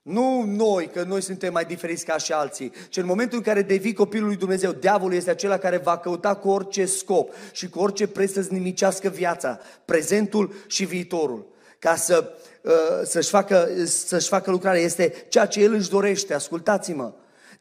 Nu noi, că noi suntem mai diferiți ca și alții, ci în momentul în care devii copilul lui Dumnezeu, diavolul este acela care va căuta cu orice scop și cu orice preț să-ți nimicească viața, prezentul și viitorul. Ca să, uh, să-și, facă, să-și facă lucrarea, este ceea ce el își dorește, ascultați-mă.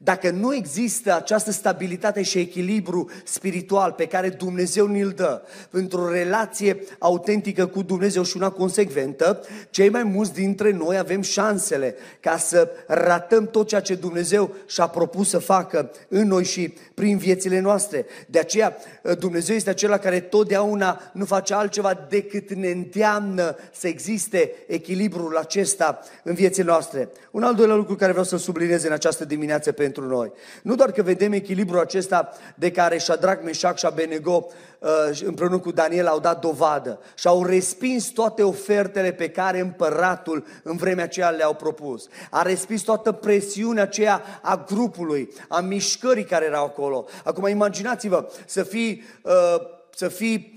Dacă nu există această stabilitate și echilibru spiritual pe care Dumnezeu ni-l dă într-o relație autentică cu Dumnezeu și una consecventă, cei mai mulți dintre noi avem șansele ca să ratăm tot ceea ce Dumnezeu și-a propus să facă în noi și prin viețile noastre. De aceea Dumnezeu este acela care totdeauna nu face altceva decât ne îndeamnă să existe echilibrul acesta în viețile noastre. Un al doilea lucru care vreau să subliniez în această dimineață pentru pentru noi. Nu doar că vedem echilibrul acesta de care Shadrach, Meșac și Abednego uh, împreună cu Daniel au dat dovadă și au respins toate ofertele pe care împăratul în vremea aceea le-au propus. A respins toată presiunea aceea a grupului, a mișcării care erau acolo. Acum imaginați-vă să fii, uh, să fii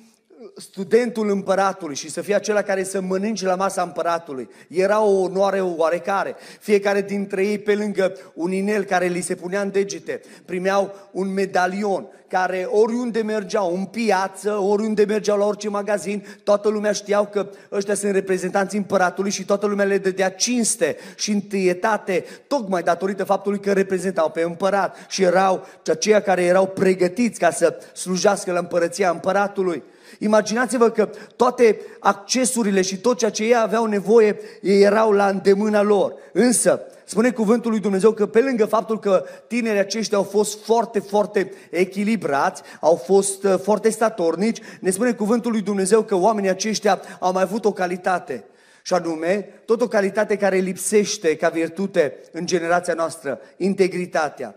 studentul împăratului și să fie acela care să mănânce la masa împăratului. Era o onoare oarecare. Fiecare dintre ei, pe lângă un inel care li se punea în degete, primeau un medalion care oriunde mergeau, în piață, oriunde mergeau la orice magazin, toată lumea știau că ăștia sunt reprezentanții împăratului și toată lumea le dădea cinste și întâietate, tocmai datorită faptului că reprezentau pe împărat și erau aceia care erau pregătiți ca să slujească la împărăția împăratului. Imaginați-vă că toate accesurile și tot ceea ce ei aveau nevoie, ei erau la îndemâna lor. Însă, spune cuvântul lui Dumnezeu că pe lângă faptul că tinerii aceștia au fost foarte, foarte echilibrați, au fost uh, foarte statornici, ne spune cuvântul lui Dumnezeu că oamenii aceștia au mai avut o calitate. Și anume, tot o calitate care lipsește ca virtute în generația noastră, integritatea.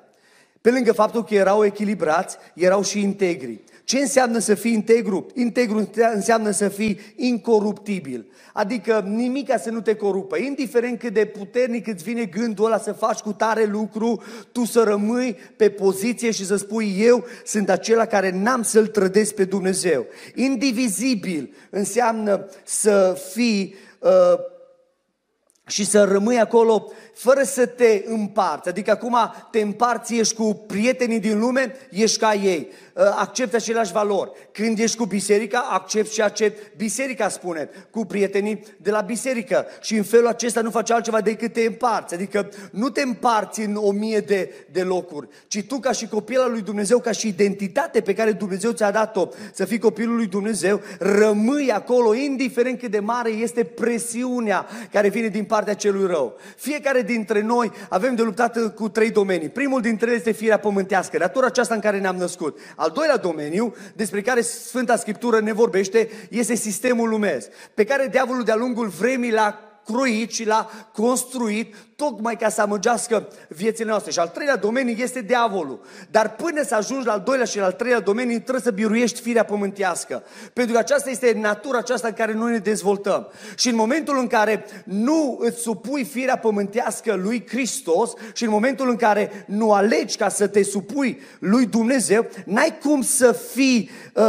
Pe lângă faptul că erau echilibrați, erau și integri. Ce înseamnă să fii integru? Integru înseamnă să fii incoruptibil. Adică nimica să nu te corupă. Indiferent cât de puternic îți vine gândul ăla să faci cu tare lucru, tu să rămâi pe poziție și să spui eu sunt acela care n-am să-L trădesc pe Dumnezeu. Indivizibil înseamnă să fii uh, și să rămâi acolo fără să te împarți. Adică acum te împarți, ești cu prietenii din lume, ești ca ei. Uh, accepti aceleași valori. Când ești cu biserica, accepti și accept biserica spune, cu prietenii de la biserică. Și în felul acesta nu faci altceva decât te împarți. Adică nu te împarți în o mie de, de locuri, ci tu ca și copil al lui Dumnezeu, ca și identitate pe care Dumnezeu ți-a dat-o, să fii copilul lui Dumnezeu, rămâi acolo, indiferent cât de mare este presiunea care vine din partea celui rău. Fiecare dintre noi avem de luptat cu trei domenii. Primul dintre ele este firea pământească, natura aceasta în care ne-am născut. Al doilea domeniu despre care Sfânta Scriptură ne vorbește este sistemul lumesc, pe care diavolul de-a lungul vremii l-a croit și l-a construit tocmai ca să amăgească viețile noastre. Și al treilea domeniu este diavolul. Dar până să ajungi la al doilea și al treilea domeniu, trebuie să biruiești firea pământească. Pentru că aceasta este natura aceasta în care noi ne dezvoltăm. Și în momentul în care nu îți supui firea pământească lui Hristos și în momentul în care nu alegi ca să te supui lui Dumnezeu, n-ai cum să fii uh,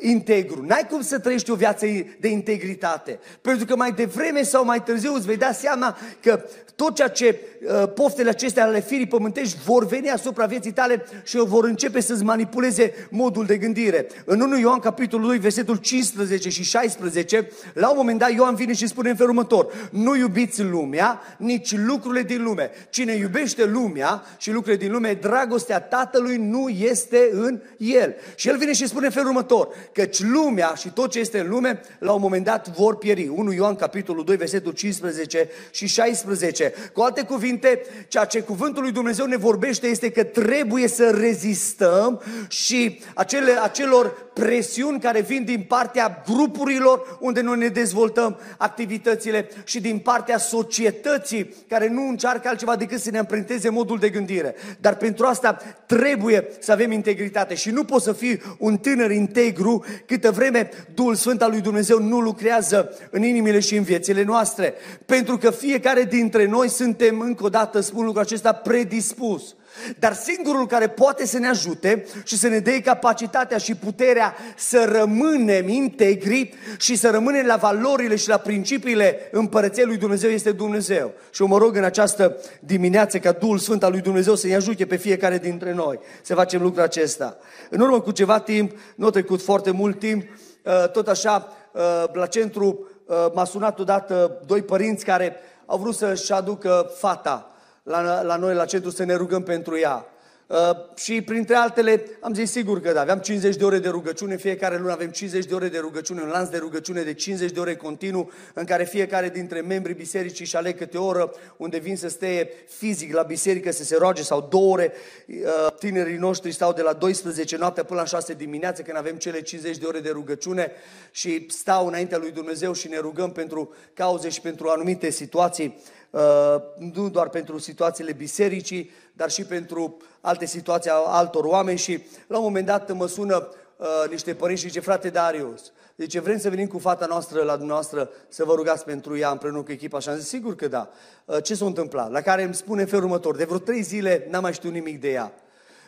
integru, n-ai cum să trăiești o viață de integritate. Pentru că mai devreme sau mai târziu îți vei da seama că tot ceea ce uh, poftele acestea ale firii pământești vor veni asupra vieții tale și vor începe să-ți manipuleze modul de gândire. În 1 Ioan, capitolul 2, versetul 15 și 16, la un moment dat Ioan vine și spune în felul următor, nu iubiți lumea, nici lucrurile din lume. Cine iubește lumea și lucrurile din lume, dragostea Tatălui nu este în el. Și el vine și spune în felul următor, căci lumea și tot ce este în lume, la un moment dat vor pieri. 1 Ioan, capitolul 2, versetul 15 și 16. Cu alte cuvinte, ceea ce cuvântul lui Dumnezeu ne vorbește este că trebuie să rezistăm și acele, acelor presiuni care vin din partea grupurilor unde noi ne dezvoltăm activitățile și din partea societății care nu încearcă altceva decât să ne împrinteze modul de gândire. Dar pentru asta trebuie să avem integritate și nu poți să fii un tânăr integru câtă vreme Duhul Sfânt al lui Dumnezeu nu lucrează în inimile și în viețile noastre. Pentru că fiecare dintre noi suntem, încă o dată spun lucrul acesta, predispus. Dar singurul care poate să ne ajute și să ne dea capacitatea și puterea să rămânem integri și să rămânem la valorile și la principiile împărăției lui Dumnezeu este Dumnezeu. Și eu mă rog în această dimineață ca Duhul Sfânt al lui Dumnezeu să ne ajute pe fiecare dintre noi să facem lucrul acesta. În urmă cu ceva timp, nu a trecut foarte mult timp, uh, tot așa, uh, la centru uh, m-a sunat odată doi părinți care au vrut să-și aducă fata la, la noi la centru să ne rugăm pentru ea. Uh, și printre altele am zis sigur că da, aveam 50 de ore de rugăciune, fiecare lună avem 50 de ore de rugăciune, un lanț de rugăciune de 50 de ore continuu, în care fiecare dintre membrii bisericii își aleg câte o oră unde vin să stea fizic la biserică, să se roage sau două ore. Uh, tinerii noștri stau de la 12 noaptea până la 6 dimineață când avem cele 50 de ore de rugăciune și stau înaintea lui Dumnezeu și ne rugăm pentru cauze și pentru anumite situații Uh, nu doar pentru situațiile bisericii, dar și pentru alte situații altor oameni și la un moment dat mă sună uh, niște părinți și zice, frate Darius, zice, vrem să venim cu fata noastră la dumneavoastră să vă rugați pentru ea împreună cu echipa? Și am zis, sigur că da. Uh, ce s-a întâmplat? La care îmi spune în felul următor, de vreo trei zile n-am mai știut nimic de ea.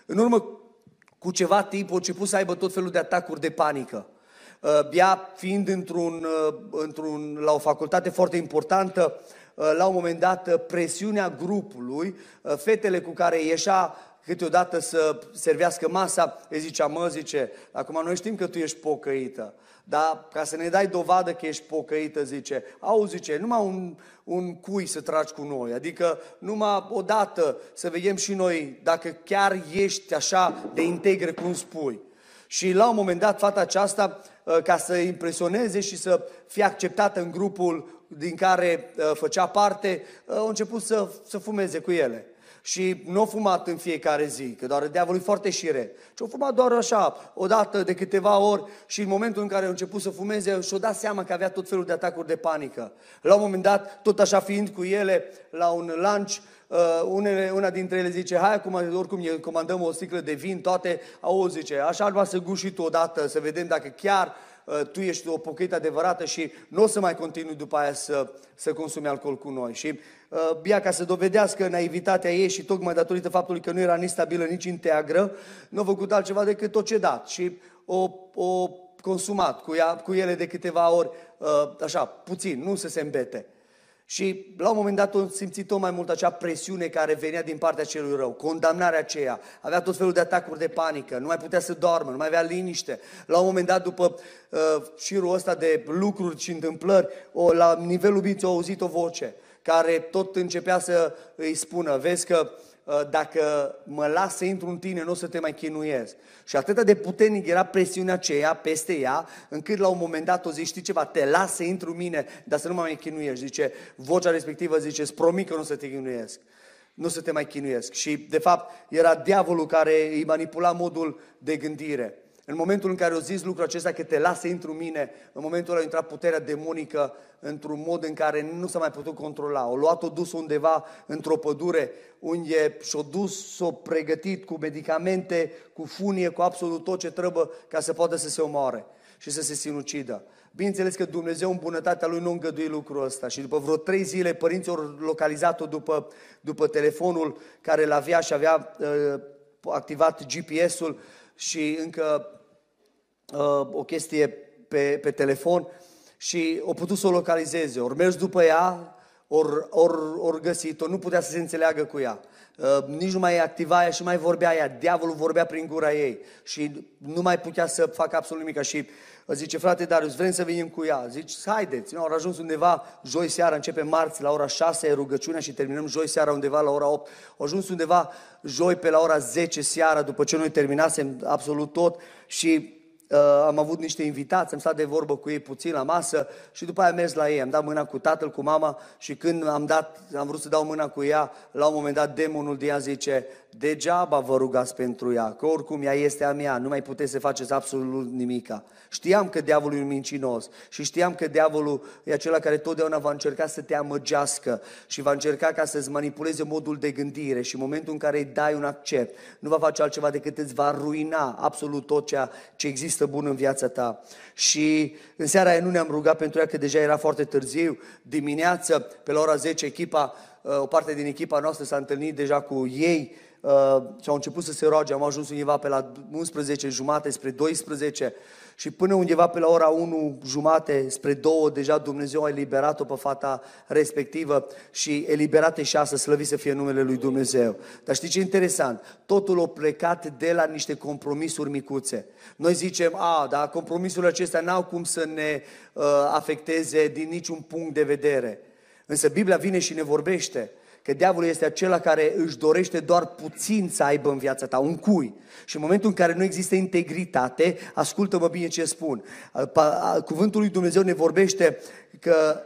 În urmă cu ceva timp a început să aibă tot felul de atacuri de panică. Ea fiind într-un, într-un, la o facultate foarte importantă, Uh, la un moment dat uh, presiunea grupului, uh, fetele cu care ieșea câteodată să servească masa, îi zicea, mă, zice, acum noi știm că tu ești pocăită, dar ca să ne dai dovadă că ești pocăită, zice, au, zice, numai un, un cui să tragi cu noi, adică numai odată să vedem și noi dacă chiar ești așa de integre cum spui. Și la un moment dat, fata aceasta, ca să impresioneze și să fie acceptată în grupul din care uh, făcea parte, uh, au început să, să fumeze cu ele. Și nu au fumat în fiecare zi, că doar diavolul e foarte șire. Și au fumat doar așa, o dată de câteva ori și în momentul în care au început să fumeze și-au dat seama că avea tot felul de atacuri de panică. La un moment dat, tot așa fiind cu ele, la un lunch, uh, unele, una dintre ele zice, hai acum, oricum comandăm o sticlă de vin, toate, au zice, așa ar să guși tu odată, să vedem dacă chiar uh, tu ești o pocăită adevărată și nu o să mai continui după aia să, să consumi alcool cu noi. Și uh, Bia, ca să dovedească naivitatea ei și tocmai datorită faptului că nu era nici stabilă, nici integră, nu a făcut altceva decât tot ce dat. Și o, o consumat cu, ea, cu ele de câteva ori, uh, așa, puțin, nu să se îmbete. Și la un moment dat am simțit tot mai mult acea presiune care venea din partea celui rău, condamnarea aceea, avea tot felul de atacuri de panică, nu mai putea să doarmă, nu mai avea liniște. La un moment dat, după uh, șirul ăsta de lucruri și întâmplări, o, la nivelul minții a auzit o voce care tot începea să îi spună, vezi că uh, Uh, dacă mă las să intru în tine, nu o să te mai chinuiesc. Și atât de puternic era presiunea aceea peste ea, încât la un moment dat o zice, știi ceva, te las să intru în mine, dar să nu mă mai chinuiești. Zice, vocea respectivă zice, îți promit că nu o să te chinuiesc. Nu să te mai chinuiesc. Și, de fapt, era diavolul care îi manipula modul de gândire. În momentul în care o zis lucrul acesta că te lasă intru în mine, în momentul ăla a intrat puterea demonică într-un mod în care nu s-a mai putut controla. O luat-o dus undeva într-o pădure unde și-o dus, s-o pregătit cu medicamente, cu funie, cu absolut tot ce trebuie ca să poată să se omoare și să se sinucidă. Bineînțeles că Dumnezeu în bunătatea Lui nu îngăduie lucrul ăsta și după vreo trei zile părinții au localizat-o după, după telefonul care l avea și avea uh, activat GPS-ul și încă uh, o chestie pe, pe telefon și o putut să o localizeze. Ori mers după ea, ori, ori, ori găsit-o, nu putea să se înțeleagă cu ea. Uh, nici nu mai activa ea și mai vorbea ea. Diavolul vorbea prin gura ei și nu mai putea să facă absolut nimic. Și zice, frate Darius, vrem să venim cu ea. Zici, haideți. Au ajuns undeva joi seara, începe marți la ora 6, e rugăciunea și terminăm joi seara undeva la ora 8. Au ajuns undeva joi pe la ora 10 seara, după ce noi terminasem absolut tot și uh, am avut niște invitați, am stat de vorbă cu ei puțin la masă și după aia am mers la ei. Am dat mâna cu tatăl, cu mama și când am, dat, am vrut să dau mâna cu ea, la un moment dat demonul de ea zice, degeaba vă rugați pentru ea, că oricum ea este a mea, nu mai puteți să faceți absolut nimica. Știam că diavolul e un mincinos și știam că diavolul e acela care totdeauna va încerca să te amăgească și va încerca ca să-ți manipuleze modul de gândire și în momentul în care îi dai un accept, nu va face altceva decât îți va ruina absolut tot ceea ce există bun în viața ta. Și în seara aia nu ne-am rugat pentru ea, că deja era foarte târziu, dimineață, pe la ora 10, echipa, o parte din echipa noastră s-a întâlnit deja cu ei, uh, și au început să se roage, am ajuns undeva pe la 11 jumate spre 12 și până undeva pe la ora 1 jumate spre 2 deja Dumnezeu a eliberat-o pe fata respectivă și eliberate și asta, slăvit să fie numele lui Dumnezeu. Dar știi ce e interesant? Totul a plecat de la niște compromisuri micuțe. Noi zicem, a, dar compromisurile acestea n-au cum să ne uh, afecteze din niciun punct de vedere. Însă Biblia vine și ne vorbește că diavolul este acela care își dorește doar puțin să aibă în viața ta, un cui. Și în momentul în care nu există integritate, ascultă-mă bine ce spun. Cuvântul lui Dumnezeu ne vorbește că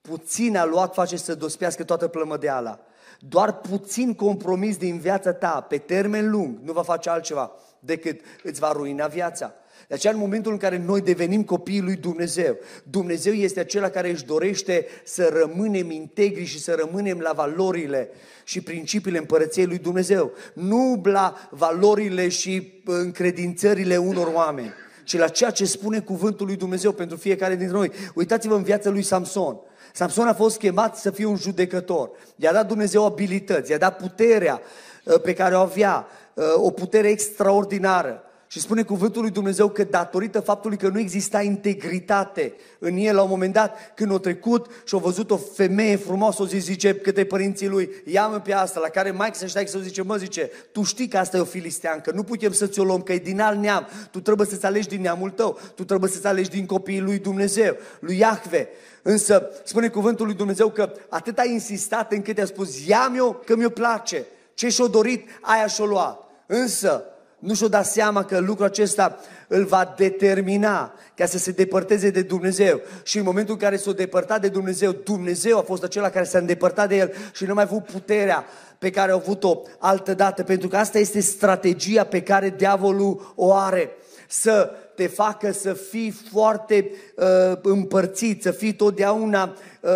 puțin a luat face să dospească toată plămădeala. Doar puțin compromis din viața ta, pe termen lung, nu va face altceva decât îți va ruina viața. De aceea, în momentul în care noi devenim copiii lui Dumnezeu, Dumnezeu este acela care își dorește să rămânem integri și să rămânem la valorile și principiile împărăției lui Dumnezeu. Nu la valorile și încredințările unor oameni, ci la ceea ce spune cuvântul lui Dumnezeu pentru fiecare dintre noi. Uitați-vă în viața lui Samson. Samson a fost chemat să fie un judecător. I-a dat Dumnezeu abilități, i-a dat puterea uh, pe care o avea, uh, o putere extraordinară. Și spune cuvântul lui Dumnezeu că datorită faptului că nu exista integritate în el, la un moment dat, când a trecut și a văzut o femeie frumoasă, o zi, zice către părinții lui, ia-mă pe asta, la care Mike se știa să zice, mă, zice, tu știi că asta e o filisteancă, nu putem să ți-o luăm, că e din alt neam, tu trebuie să-ți alegi din neamul tău, tu trebuie să-ți alegi din copiii lui Dumnezeu, lui Iahve. Însă spune cuvântul lui Dumnezeu că atât a insistat încât a spus, ia-mi eu că mi-o place, ce și-o dorit, aia și-o luat. Însă, nu și-o dat seama că lucrul acesta îl va determina ca să se depărteze de Dumnezeu. Și în momentul în care s-a depărtat de Dumnezeu, Dumnezeu a fost acela care s-a îndepărtat de el și nu mai avut puterea pe care a avut-o altă dată, pentru că asta este strategia pe care diavolul o are. Să te facă să fii foarte uh, împărțit, să fii totdeauna uh,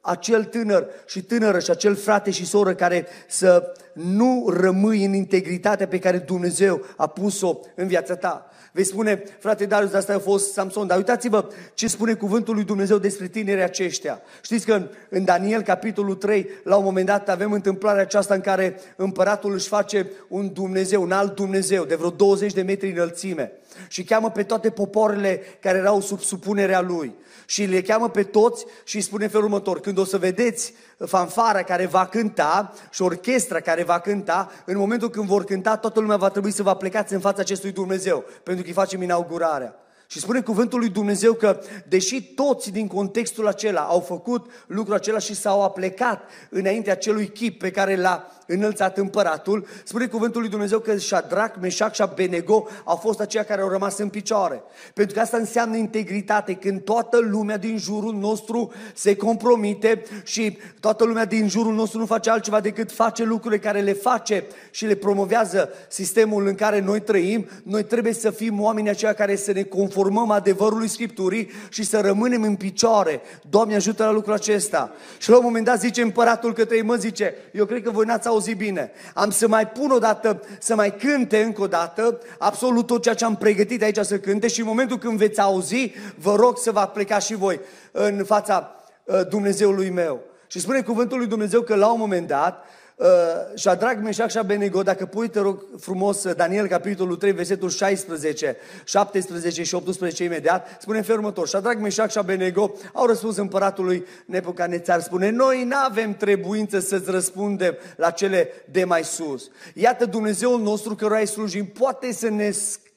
acel tânăr și tânără și acel frate și soră care să nu rămâi în integritatea pe care Dumnezeu a pus-o în viața ta. Vei spune, frate Darius, asta a fost Samson, dar uitați-vă ce spune cuvântul lui Dumnezeu despre tinerii aceștia. Știți că în, în Daniel, capitolul 3, la un moment dat avem întâmplarea aceasta în care împăratul își face un Dumnezeu, un alt Dumnezeu, de vreo 20 de metri înălțime și cheamă pe toate popoarele care erau sub supunerea lui și le cheamă pe toți și îi spune în felul următor, când o să vedeți fanfara care va cânta și orchestra care va cânta, în momentul când vor cânta, toată lumea va trebui să vă plecați în fața acestui Dumnezeu, pentru că îi facem inaugurarea. Și spune cuvântul lui Dumnezeu că, deși toți din contextul acela au făcut lucrul acela și s-au aplecat înainte acelui chip pe care l-a înălțat împăratul, spune cuvântul lui Dumnezeu că Shadrach, Meșac și Abednego au fost aceia care au rămas în picioare. Pentru că asta înseamnă integritate, când toată lumea din jurul nostru se compromite și toată lumea din jurul nostru nu face altceva decât face lucrurile care le face și le promovează sistemul în care noi trăim, noi trebuie să fim oamenii aceia care să ne conformăm adevărului Scripturii și să rămânem în picioare. Doamne ajută la lucrul acesta. Și la un moment dat zice împăratul către ei, mă zice, eu cred că voi n-ați auzit auzit bine. Am să mai pun o dată, să mai cânte încă o dată absolut tot ceea ce am pregătit aici să cânte și în momentul când veți auzi, vă rog să vă pleca și voi în fața uh, Dumnezeului meu. Și spune cuvântul lui Dumnezeu că la un moment dat, Uh, Shadrach, Meșac și Abednego, dacă pui, te rog frumos, Daniel, capitolul 3, versetul 16, 17 și 18 imediat, spune în felul următor, Shadrach, Meșac și Abednego au răspuns împăratului Nebucanețar, spune, noi nu avem trebuință să-ți răspundem la cele de mai sus. Iată Dumnezeul nostru căruia îi slujim, poate să ne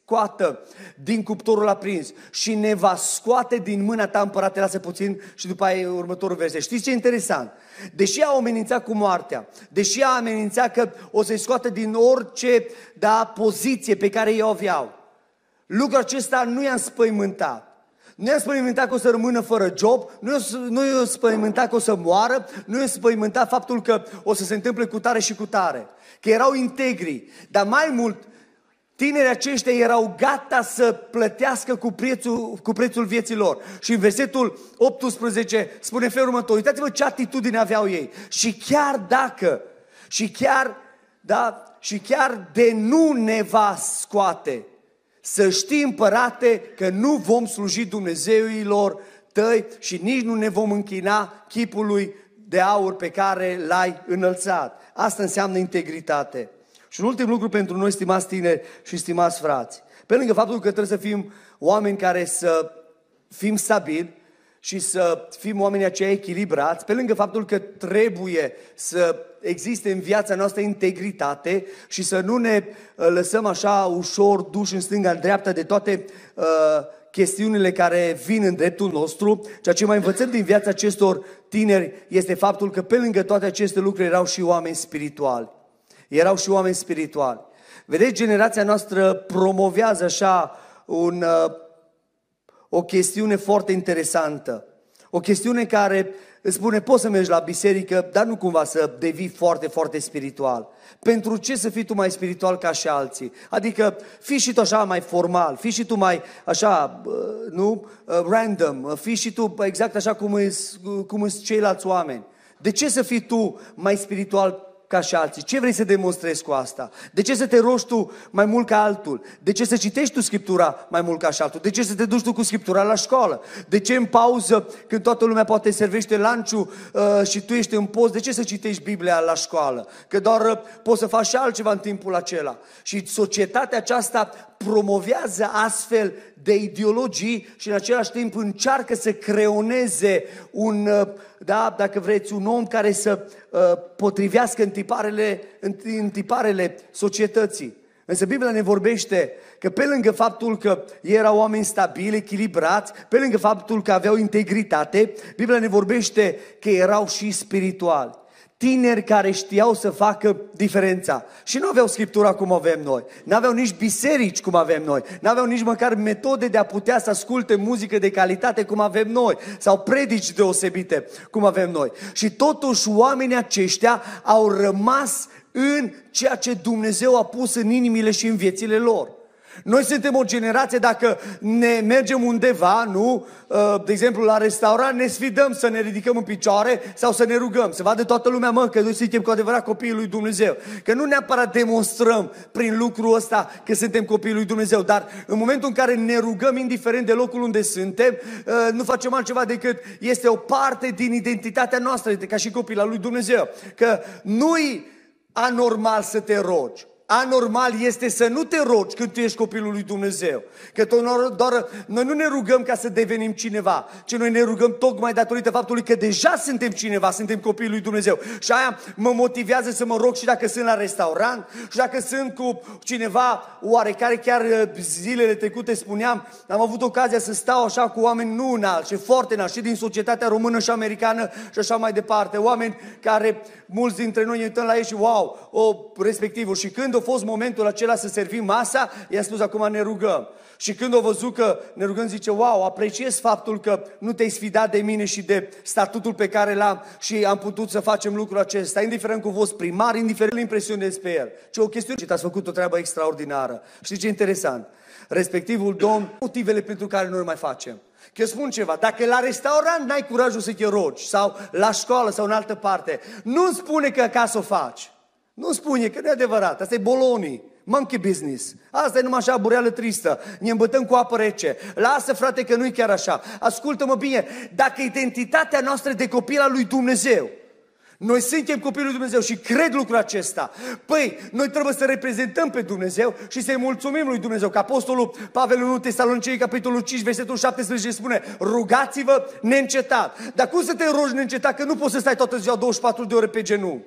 scoată din cuptorul aprins și ne va scoate din mâna ta, împărate, lasă puțin și după aia următorul verset. Știți ce e interesant? Deși a amenințat cu moartea, deși a amenințat că o să-i scoată din orice da, poziție pe care ei o aveau, lucrul acesta nu i-a înspăimântat. Nu i-a spăimântat că o să rămână fără job, nu i-a, nu i-a spăimântat că o să moară, nu i-a spăimântat faptul că o să se întâmple cu tare și cu tare. Că erau integri. Dar mai mult, Tinerii aceștia erau gata să plătească cu prețul, cu prețul vieții lor. Și în versetul 18 spune felul următor, uitați-vă ce atitudine aveau ei. Și chiar dacă, și chiar, da, și chiar de nu ne va scoate, să știi, împărate, că nu vom sluji Dumnezeilor tăi și nici nu ne vom închina chipului de aur pe care l-ai înălțat. Asta înseamnă integritate. Și un ultim lucru pentru noi, stimați tineri și stimați frați. Pe lângă faptul că trebuie să fim oameni care să fim stabili și să fim oameni aceia echilibrați, pe lângă faptul că trebuie să existe în viața noastră integritate și să nu ne uh, lăsăm așa ușor duși în stânga, în dreapta de toate uh, chestiunile care vin în dreptul nostru, ceea ce mai învățăm din viața acestor tineri este faptul că pe lângă toate aceste lucruri erau și oameni spirituali erau și oameni spirituali. Vedeți, generația noastră promovează așa un, uh, o chestiune foarte interesantă. O chestiune care îți spune, poți să mergi la biserică, dar nu cumva să devii foarte, foarte spiritual. Pentru ce să fii tu mai spiritual ca și alții? Adică fii și tu așa mai formal, fii și tu mai așa, uh, nu, uh, random, fii și tu exact așa cum sunt cum ceilalți oameni. De ce să fii tu mai spiritual ca și alții. Ce vrei să demonstrezi cu asta? De ce să te rogi tu mai mult ca altul? De ce să citești tu Scriptura mai mult ca și altul? De ce să te duci tu cu Scriptura la școală? De ce în pauză, când toată lumea poate servește lanciul uh, și tu ești în post, de ce să citești Biblia la școală? Că doar uh, poți să faci și altceva în timpul acela. Și societatea aceasta promovează astfel de ideologii și în același timp încearcă să creoneze un, uh, da, dacă vreți, un om care să uh, potrivească în tiparele, în tiparele societății. Însă Biblia ne vorbește că pe lângă faptul că erau oameni stabili, echilibrați, pe lângă faptul că aveau integritate, Biblia ne vorbește că erau și spirituali tineri care știau să facă diferența. Și nu aveau scriptura cum avem noi. Nu aveau nici biserici cum avem noi. Nu aveau nici măcar metode de a putea să asculte muzică de calitate cum avem noi. Sau predici deosebite cum avem noi. Și totuși oamenii aceștia au rămas în ceea ce Dumnezeu a pus în inimile și în viețile lor. Noi suntem o generație, dacă ne mergem undeva, nu, uh, de exemplu la restaurant, ne sfidăm să ne ridicăm în picioare sau să ne rugăm, să vadă toată lumea, mă, că noi suntem cu adevărat copiii lui Dumnezeu. Că nu neapărat demonstrăm prin lucrul ăsta că suntem copiii lui Dumnezeu, dar în momentul în care ne rugăm, indiferent de locul unde suntem, uh, nu facem altceva decât este o parte din identitatea noastră, ca și copii la lui Dumnezeu. Că nu-i anormal să te rogi anormal este să nu te rogi când tu ești copilul lui Dumnezeu. Că tot doar, noi nu ne rugăm ca să devenim cineva, ci noi ne rugăm tocmai datorită faptului că deja suntem cineva, suntem copilul lui Dumnezeu. Și aia mă motivează să mă rog și dacă sunt la restaurant, și dacă sunt cu cineva oarecare, chiar uh, zilele trecute spuneam, am avut ocazia să stau așa cu oameni nu înalți, și foarte înalți, și din societatea română și americană și așa mai departe. Oameni care, mulți dintre noi ne uităm la ei și wow, o, respectivul. Și când când a fost momentul acela să servim masa, i-a spus acum ne rugăm. Și când a văzut că ne rugăm, zice, wow, apreciez faptul că nu te-ai sfidat de mine și de statutul pe care l-am și am putut să facem lucrul acesta, indiferent că a fost primar, indiferent impresionez pe el. Ce o chestiune, și ați făcut o treabă extraordinară. Știți ce interesant? Respectivul domn, motivele pentru care noi mai facem. Că spun ceva, dacă la restaurant n-ai curajul să te rogi sau la școală sau în altă parte, nu spune că acasă o faci. Nu spune că nu e adevărat, asta e bolonii. Monkey business. Asta e numai așa bureală tristă. Ne îmbătăm cu apă rece. Lasă, frate, că nu e chiar așa. Ascultă-mă bine. Dacă identitatea noastră de copil al lui Dumnezeu, noi suntem copilul lui Dumnezeu și cred lucrul acesta. Păi, noi trebuie să reprezentăm pe Dumnezeu și să-i mulțumim lui Dumnezeu. Că Apostolul Pavel în 1 Tesalonicei, capitolul 5, versetul 17 spune Rugați-vă neîncetat. Dar cum să te rogi neîncetat? Că nu poți să stai toată ziua 24 de ore pe genunchi.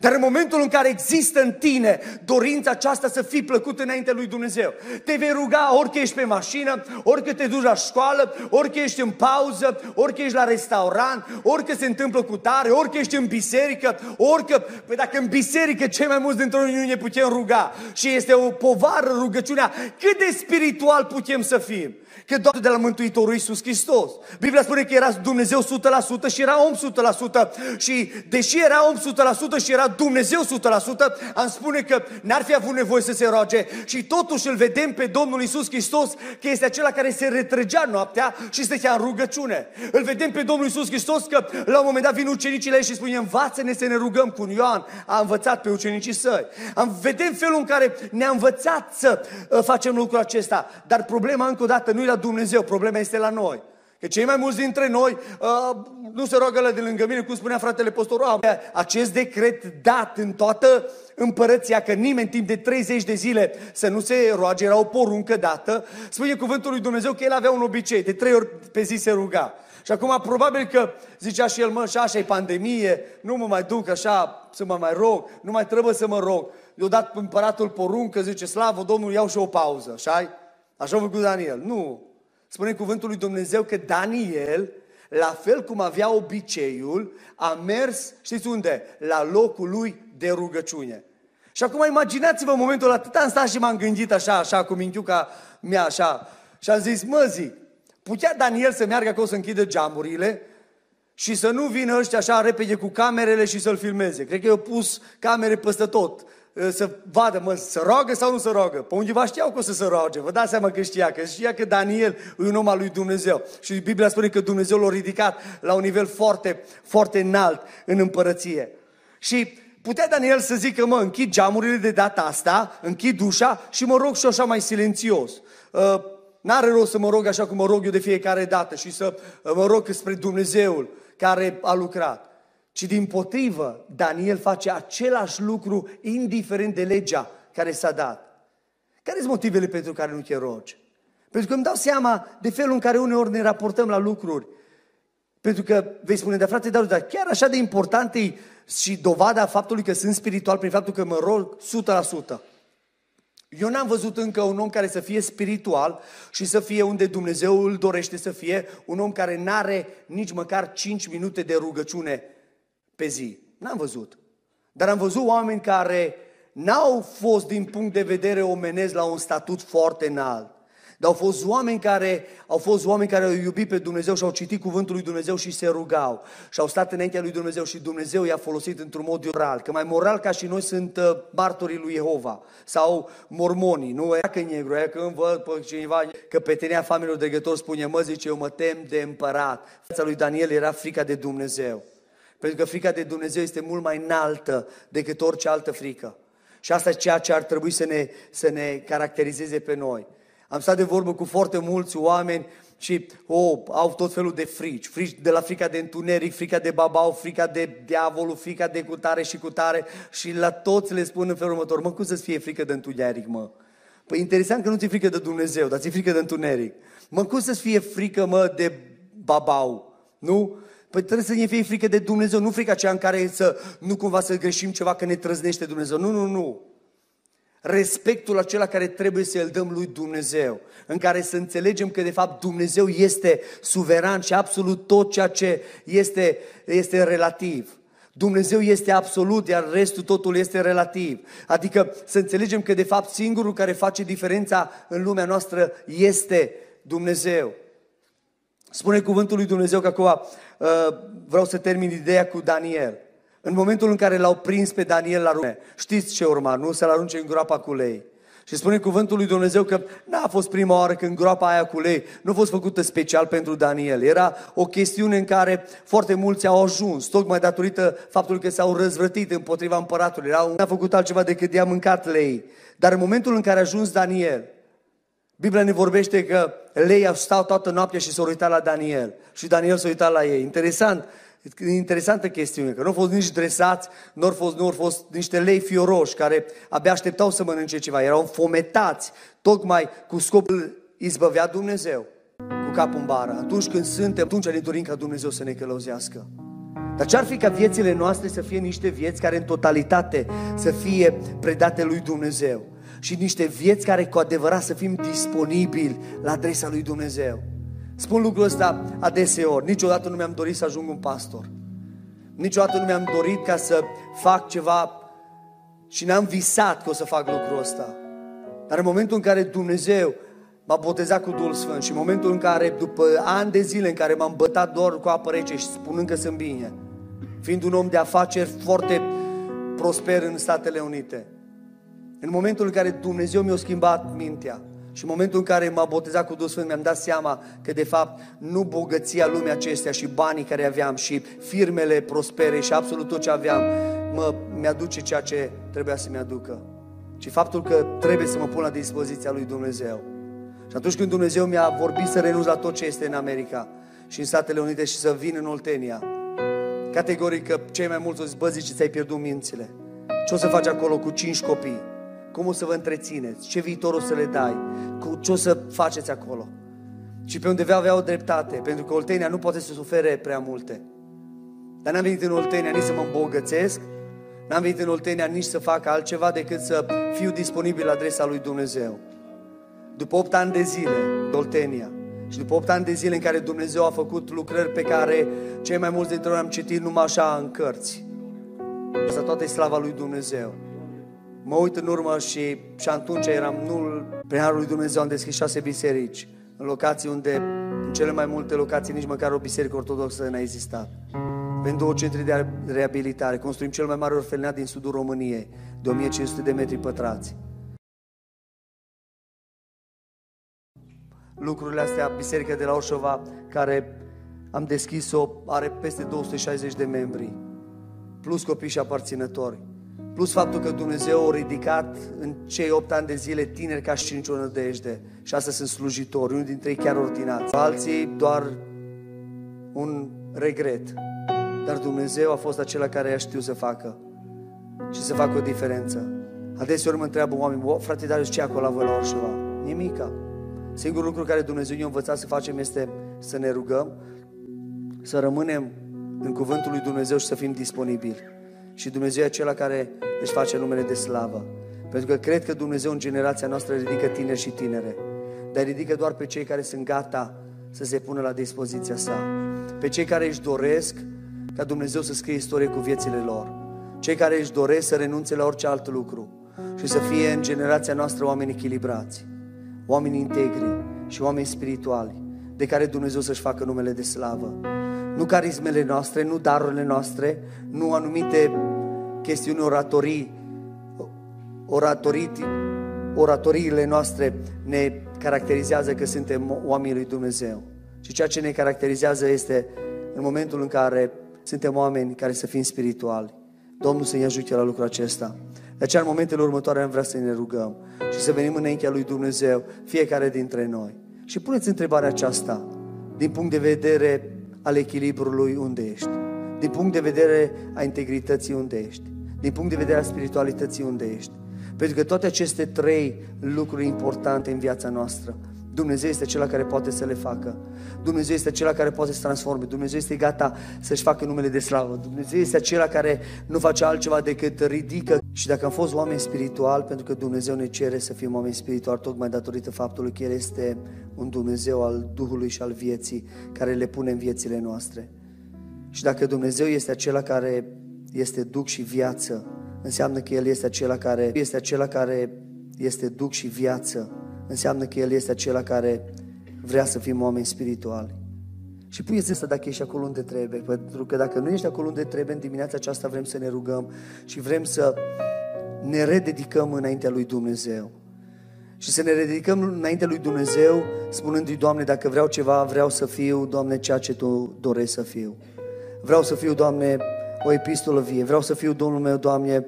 Dar în momentul în care există în tine dorința aceasta să fii plăcut înainte lui Dumnezeu, te vei ruga orică ești pe mașină, orică te duci la școală, orică ești în pauză, orică ești la restaurant, orică se întâmplă cu tare, orică ești în biserică, orică, păi dacă în biserică cei mai mulți dintre noi nu ne putem ruga și este o povară rugăciunea, cât de spiritual putem să fim? că doar de la Mântuitorul Iisus Hristos. Biblia spune că era Dumnezeu 100% și era om 100% și deși era om 100% și era Dumnezeu 100%, am spune că n-ar fi avut nevoie să se roage și totuși îl vedem pe Domnul Iisus Hristos că este acela care se retrăgea noaptea și stătea în rugăciune. Îl vedem pe Domnul Iisus Hristos că la un moment dat vin ucenicii la și spune învață-ne să ne rugăm cu Ioan. A învățat pe ucenicii săi. Am, vedem felul în care ne-a învățat să uh, facem lucrul acesta. Dar problema încă o dată nu e la Dumnezeu, problema este la noi. Că cei mai mulți dintre noi uh, nu se roagă la de lângă mine, cum spunea fratele Postorul. Acest decret dat în toată împărăția, că nimeni timp de 30 de zile să nu se roage, era o poruncă dată, spune cuvântul lui Dumnezeu că el avea un obicei, de trei ori pe zi se ruga. Și acum probabil că zicea și el, mă, și așa e pandemie, nu mă mai duc așa să mă mai rog, nu mai trebuie să mă rog. Eu dat împăratul poruncă, zice, slavă Domnului, iau și o pauză, așa Așa a făcut Daniel. Nu, Spune cuvântul lui Dumnezeu că Daniel, la fel cum avea obiceiul, a mers, știți unde? La locul lui de rugăciune. Și acum imaginați-vă momentul atât am stat și m-am gândit așa, așa, cu minchiuca mea, așa, și am zis, mă zi, putea Daniel să meargă acolo să închidă geamurile și să nu vină ăștia așa repede cu camerele și să-l filmeze. Cred că i-au pus camere peste tot Ă, să vadă, mă, să roagă sau nu să roagă. Pe undeva știau că o să se roage. Vă dați seama că știa, că știa că Daniel e un om al lui Dumnezeu. Și Biblia spune că Dumnezeu l-a ridicat la un nivel foarte, foarte înalt în împărăție. Și putea Daniel să zică, mă, închid geamurile de data asta, închid ușa și mă rog și așa mai silențios. Uh, N-are rost să mă rog așa cum mă rog eu de fiecare dată și să mă rog spre Dumnezeul care a lucrat ci din potrivă, Daniel face același lucru indiferent de legea care s-a dat. Care sunt motivele pentru care nu te rogi? Pentru că îmi dau seama de felul în care uneori ne raportăm la lucruri. Pentru că vei spune, de frate, dar chiar așa de important e și dovada faptului că sunt spiritual prin faptul că mă rog 100%. Eu n-am văzut încă un om care să fie spiritual și să fie unde Dumnezeu îl dorește să fie, un om care n-are nici măcar 5 minute de rugăciune pe zi. N-am văzut. Dar am văzut oameni care n-au fost din punct de vedere omenesc la un statut foarte înalt. Dar au fost oameni care au fost oameni care au iubit pe Dumnezeu și au citit cuvântul lui Dumnezeu și se rugau. Și au stat înaintea lui Dumnezeu și Dumnezeu i-a folosit într-un mod moral. Că mai moral ca și noi sunt uh, martorii lui Jehova sau mormonii. Nu e că negru, e că văd pe cineva că pe tenea familiilor dregători spune, mă zice, eu mă tem de împărat. Fața lui Daniel era frica de Dumnezeu. Pentru că frica de Dumnezeu este mult mai înaltă decât orice altă frică. Și asta e ceea ce ar trebui să ne, să ne caracterizeze pe noi. Am stat de vorbă cu foarte mulți oameni și oh, au tot felul de frici. frici. De la frica de întuneric, frica de babau, frica de diavolul, frica de cutare și cutare. Și la toți le spun în felul următor, mă, cum să-ți fie frică de întuneric, mă? Păi interesant că nu ți-e frică de Dumnezeu, dar ți-e frică de întuneric. Mă, cum să-ți fie frică, mă, de babau? Nu? Păi trebuie să ne fie frică de Dumnezeu, nu frica aceea în care să nu cumva să greșim ceva că ne trăznește Dumnezeu. Nu, nu, nu respectul acela care trebuie să îl dăm lui Dumnezeu, în care să înțelegem că de fapt Dumnezeu este suveran și absolut tot ceea ce este, este relativ. Dumnezeu este absolut, iar restul totul este relativ. Adică să înțelegem că de fapt singurul care face diferența în lumea noastră este Dumnezeu. Spune cuvântul lui Dumnezeu că acum uh, vreau să termin ideea cu Daniel. În momentul în care l-au prins pe Daniel la rume, știți ce urma, nu? Să-l arunce în groapa cu lei. Și spune cuvântul lui Dumnezeu că n-a fost prima oară când groapa aia cu lei nu a fost făcută special pentru Daniel. Era o chestiune în care foarte mulți au ajuns, tocmai datorită faptului că s-au răzvrătit împotriva împăratului. Erau, n-a făcut altceva decât i-a mâncat lei. Dar în momentul în care a ajuns Daniel, Biblia ne vorbește că lei au stat toată noaptea și s-au uitat la Daniel. Și Daniel s-a uitat la ei. Interesant, interesantă chestiune, că nu au fost nici dresați, nu au fost, nu au fost niște lei fioroși care abia așteptau să mănânce ceva, erau fometați, tocmai cu scopul izbăvea Dumnezeu cu capul în bară. Atunci când suntem, atunci ne dorim ca Dumnezeu să ne călăuzească. Dar ce-ar fi ca viețile noastre să fie niște vieți care în totalitate să fie predate lui Dumnezeu și niște vieți care cu adevărat să fim disponibili la adresa lui Dumnezeu. Spun lucrul ăsta adeseori. Niciodată nu mi-am dorit să ajung un pastor. Niciodată nu mi-am dorit ca să fac ceva și n-am visat că o să fac lucrul ăsta. Dar în momentul în care Dumnezeu m-a botezat cu Duhul Sfânt și în momentul în care, după ani de zile în care m-am bătat doar cu apă rece și spunând că sunt bine, fiind un om de afaceri foarte prosper în Statele Unite, în momentul în care Dumnezeu mi-a schimbat mintea, și în momentul în care m-a botezat cu Duhul Sfânt, mi-am dat seama că de fapt nu bogăția lumii acestea și banii care aveam și firmele prospere și absolut tot ce aveam mă, mi-aduce ceea ce trebuia să mi-aducă. Și faptul că trebuie să mă pun la dispoziția lui Dumnezeu. Și atunci când Dumnezeu mi-a vorbit să renunț la tot ce este în America și în Statele Unite și să vin în Oltenia, categoric că cei mai mulți o zis, bă, zice, ți-ai pierdut mințile. Ce o să faci acolo cu cinci copii? Cum o să vă întrețineți, ce viitor o să le dai, cu ce o să faceți acolo. Și pe undeva avea o dreptate, pentru că Oltenia nu poate să sufere prea multe. Dar n-am venit în Oltenia nici să mă îmbogățesc, n-am venit în Oltenia nici să fac altceva decât să fiu disponibil la adresa lui Dumnezeu. După 8 ani de zile de Oltenia și după 8 ani de zile în care Dumnezeu a făcut lucrări pe care cei mai mulți dintre noi am citit numai așa în cărți. Asta toată e slava lui Dumnezeu mă uit în urmă și, și atunci eram nul, prin Harul lui Dumnezeu am deschis șase biserici, în locații unde, în cele mai multe locații, nici măcar o biserică ortodoxă n-a existat. Avem două centre de reabilitare, construim cel mai mare orfelinat din sudul României, de 1500 de metri pătrați. Lucrurile astea, biserica de la Oșova, care am deschis-o, are peste 260 de membri, plus copii și aparținători. Plus faptul că Dumnezeu a ridicat în cei 8 ani de zile tineri ca și nicio nădejde. Și asta sunt slujitori, unul dintre ei chiar ordinați. Alții doar un regret. Dar Dumnezeu a fost acela care a știut să facă și să facă o diferență. Adeseori mă întreabă oameni, frate Darius, ce acolo la voi la Orșova? Nimica. Singurul lucru care Dumnezeu ne-a învățat să facem este să ne rugăm, să rămânem în cuvântul lui Dumnezeu și să fim disponibili. Și Dumnezeu e acela care își face numele de slavă. Pentru că cred că Dumnezeu în generația noastră ridică tineri și tinere. Dar ridică doar pe cei care sunt gata să se pună la dispoziția sa. Pe cei care își doresc ca Dumnezeu să scrie istorie cu viețile lor. Cei care își doresc să renunțe la orice alt lucru și să fie în generația noastră oameni echilibrați. oameni integri și oameni spirituali, de care Dumnezeu să-și facă numele de slavă. Nu carismele noastre, nu darurile noastre, nu anumite chestiuni oratorii, oratorii, oratoriile noastre ne caracterizează că suntem oamenii lui Dumnezeu. Și ceea ce ne caracterizează este în momentul în care suntem oameni care să fim spirituali. Domnul să ne ajute la lucrul acesta. De aceea, în momentele următoare, am vrea să ne rugăm și să venim înaintea lui Dumnezeu, fiecare dintre noi. Și puneți întrebarea aceasta, din punct de vedere al echilibrului unde ești, din punct de vedere a integrității unde ești, din punct de vedere a spiritualității unde ești. Pentru că toate aceste trei lucruri importante în viața noastră Dumnezeu este acela care poate să le facă. Dumnezeu este acela care poate să transforme. Dumnezeu este gata să-și facă numele de slavă. Dumnezeu este acela care nu face altceva decât ridică. Și dacă am fost oameni spirituali, pentru că Dumnezeu ne cere să fim oameni spirituali, tocmai datorită faptului că El este un Dumnezeu al Duhului și al vieții, care le pune în viețile noastre. Și dacă Dumnezeu este acela care este Duh și viață, înseamnă că El este acela care este acela care este Duh și viață înseamnă că El este acela care vrea să fim oameni spirituali. Și puneți să dacă ești acolo unde trebuie, pentru că dacă nu ești acolo unde trebuie, în dimineața aceasta vrem să ne rugăm și vrem să ne rededicăm înaintea lui Dumnezeu. Și să ne rededicăm înaintea lui Dumnezeu, spunându-i, Doamne, dacă vreau ceva, vreau să fiu, Doamne, ceea ce Tu dorești să fiu. Vreau să fiu, Doamne, o epistolă vie. Vreau să fiu, Domnul meu, Doamne,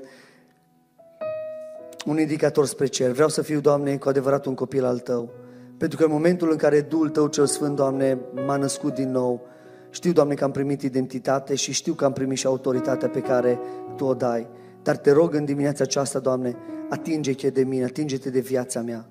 un indicator spre cer. Vreau să fiu, Doamne, cu adevărat un copil al Tău. Pentru că în momentul în care Duhul Tău cel Sfânt, Doamne, m-a născut din nou, știu, Doamne, că am primit identitate și știu că am primit și autoritatea pe care Tu o dai. Dar te rog în dimineața aceasta, Doamne, atinge-te de mine, atinge-te de viața mea.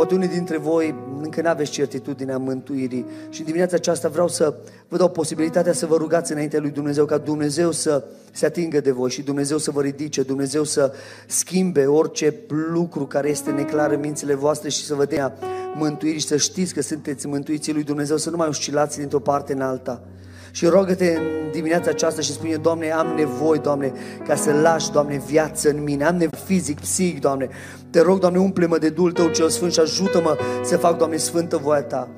Poate unii dintre voi încă nu aveți certitudinea mântuirii și dimineața aceasta vreau să vă dau posibilitatea să vă rugați înainte lui Dumnezeu ca Dumnezeu să se atingă de voi și Dumnezeu să vă ridice, Dumnezeu să schimbe orice lucru care este neclar în mințile voastre și să vă dea mântuiri și să știți că sunteți mântuiții lui Dumnezeu, să nu mai oscilați dintr-o parte în alta. Și rogă-te în dimineața aceasta și spune, Doamne, am nevoie, Doamne, ca să lași, Doamne, viață în mine. Am nevoie fizic, psihic, Doamne. Te rog, Doamne, umple-mă de Duhul Tău cel Sfânt și ajută-mă să fac, Doamne, Sfântă voia Ta.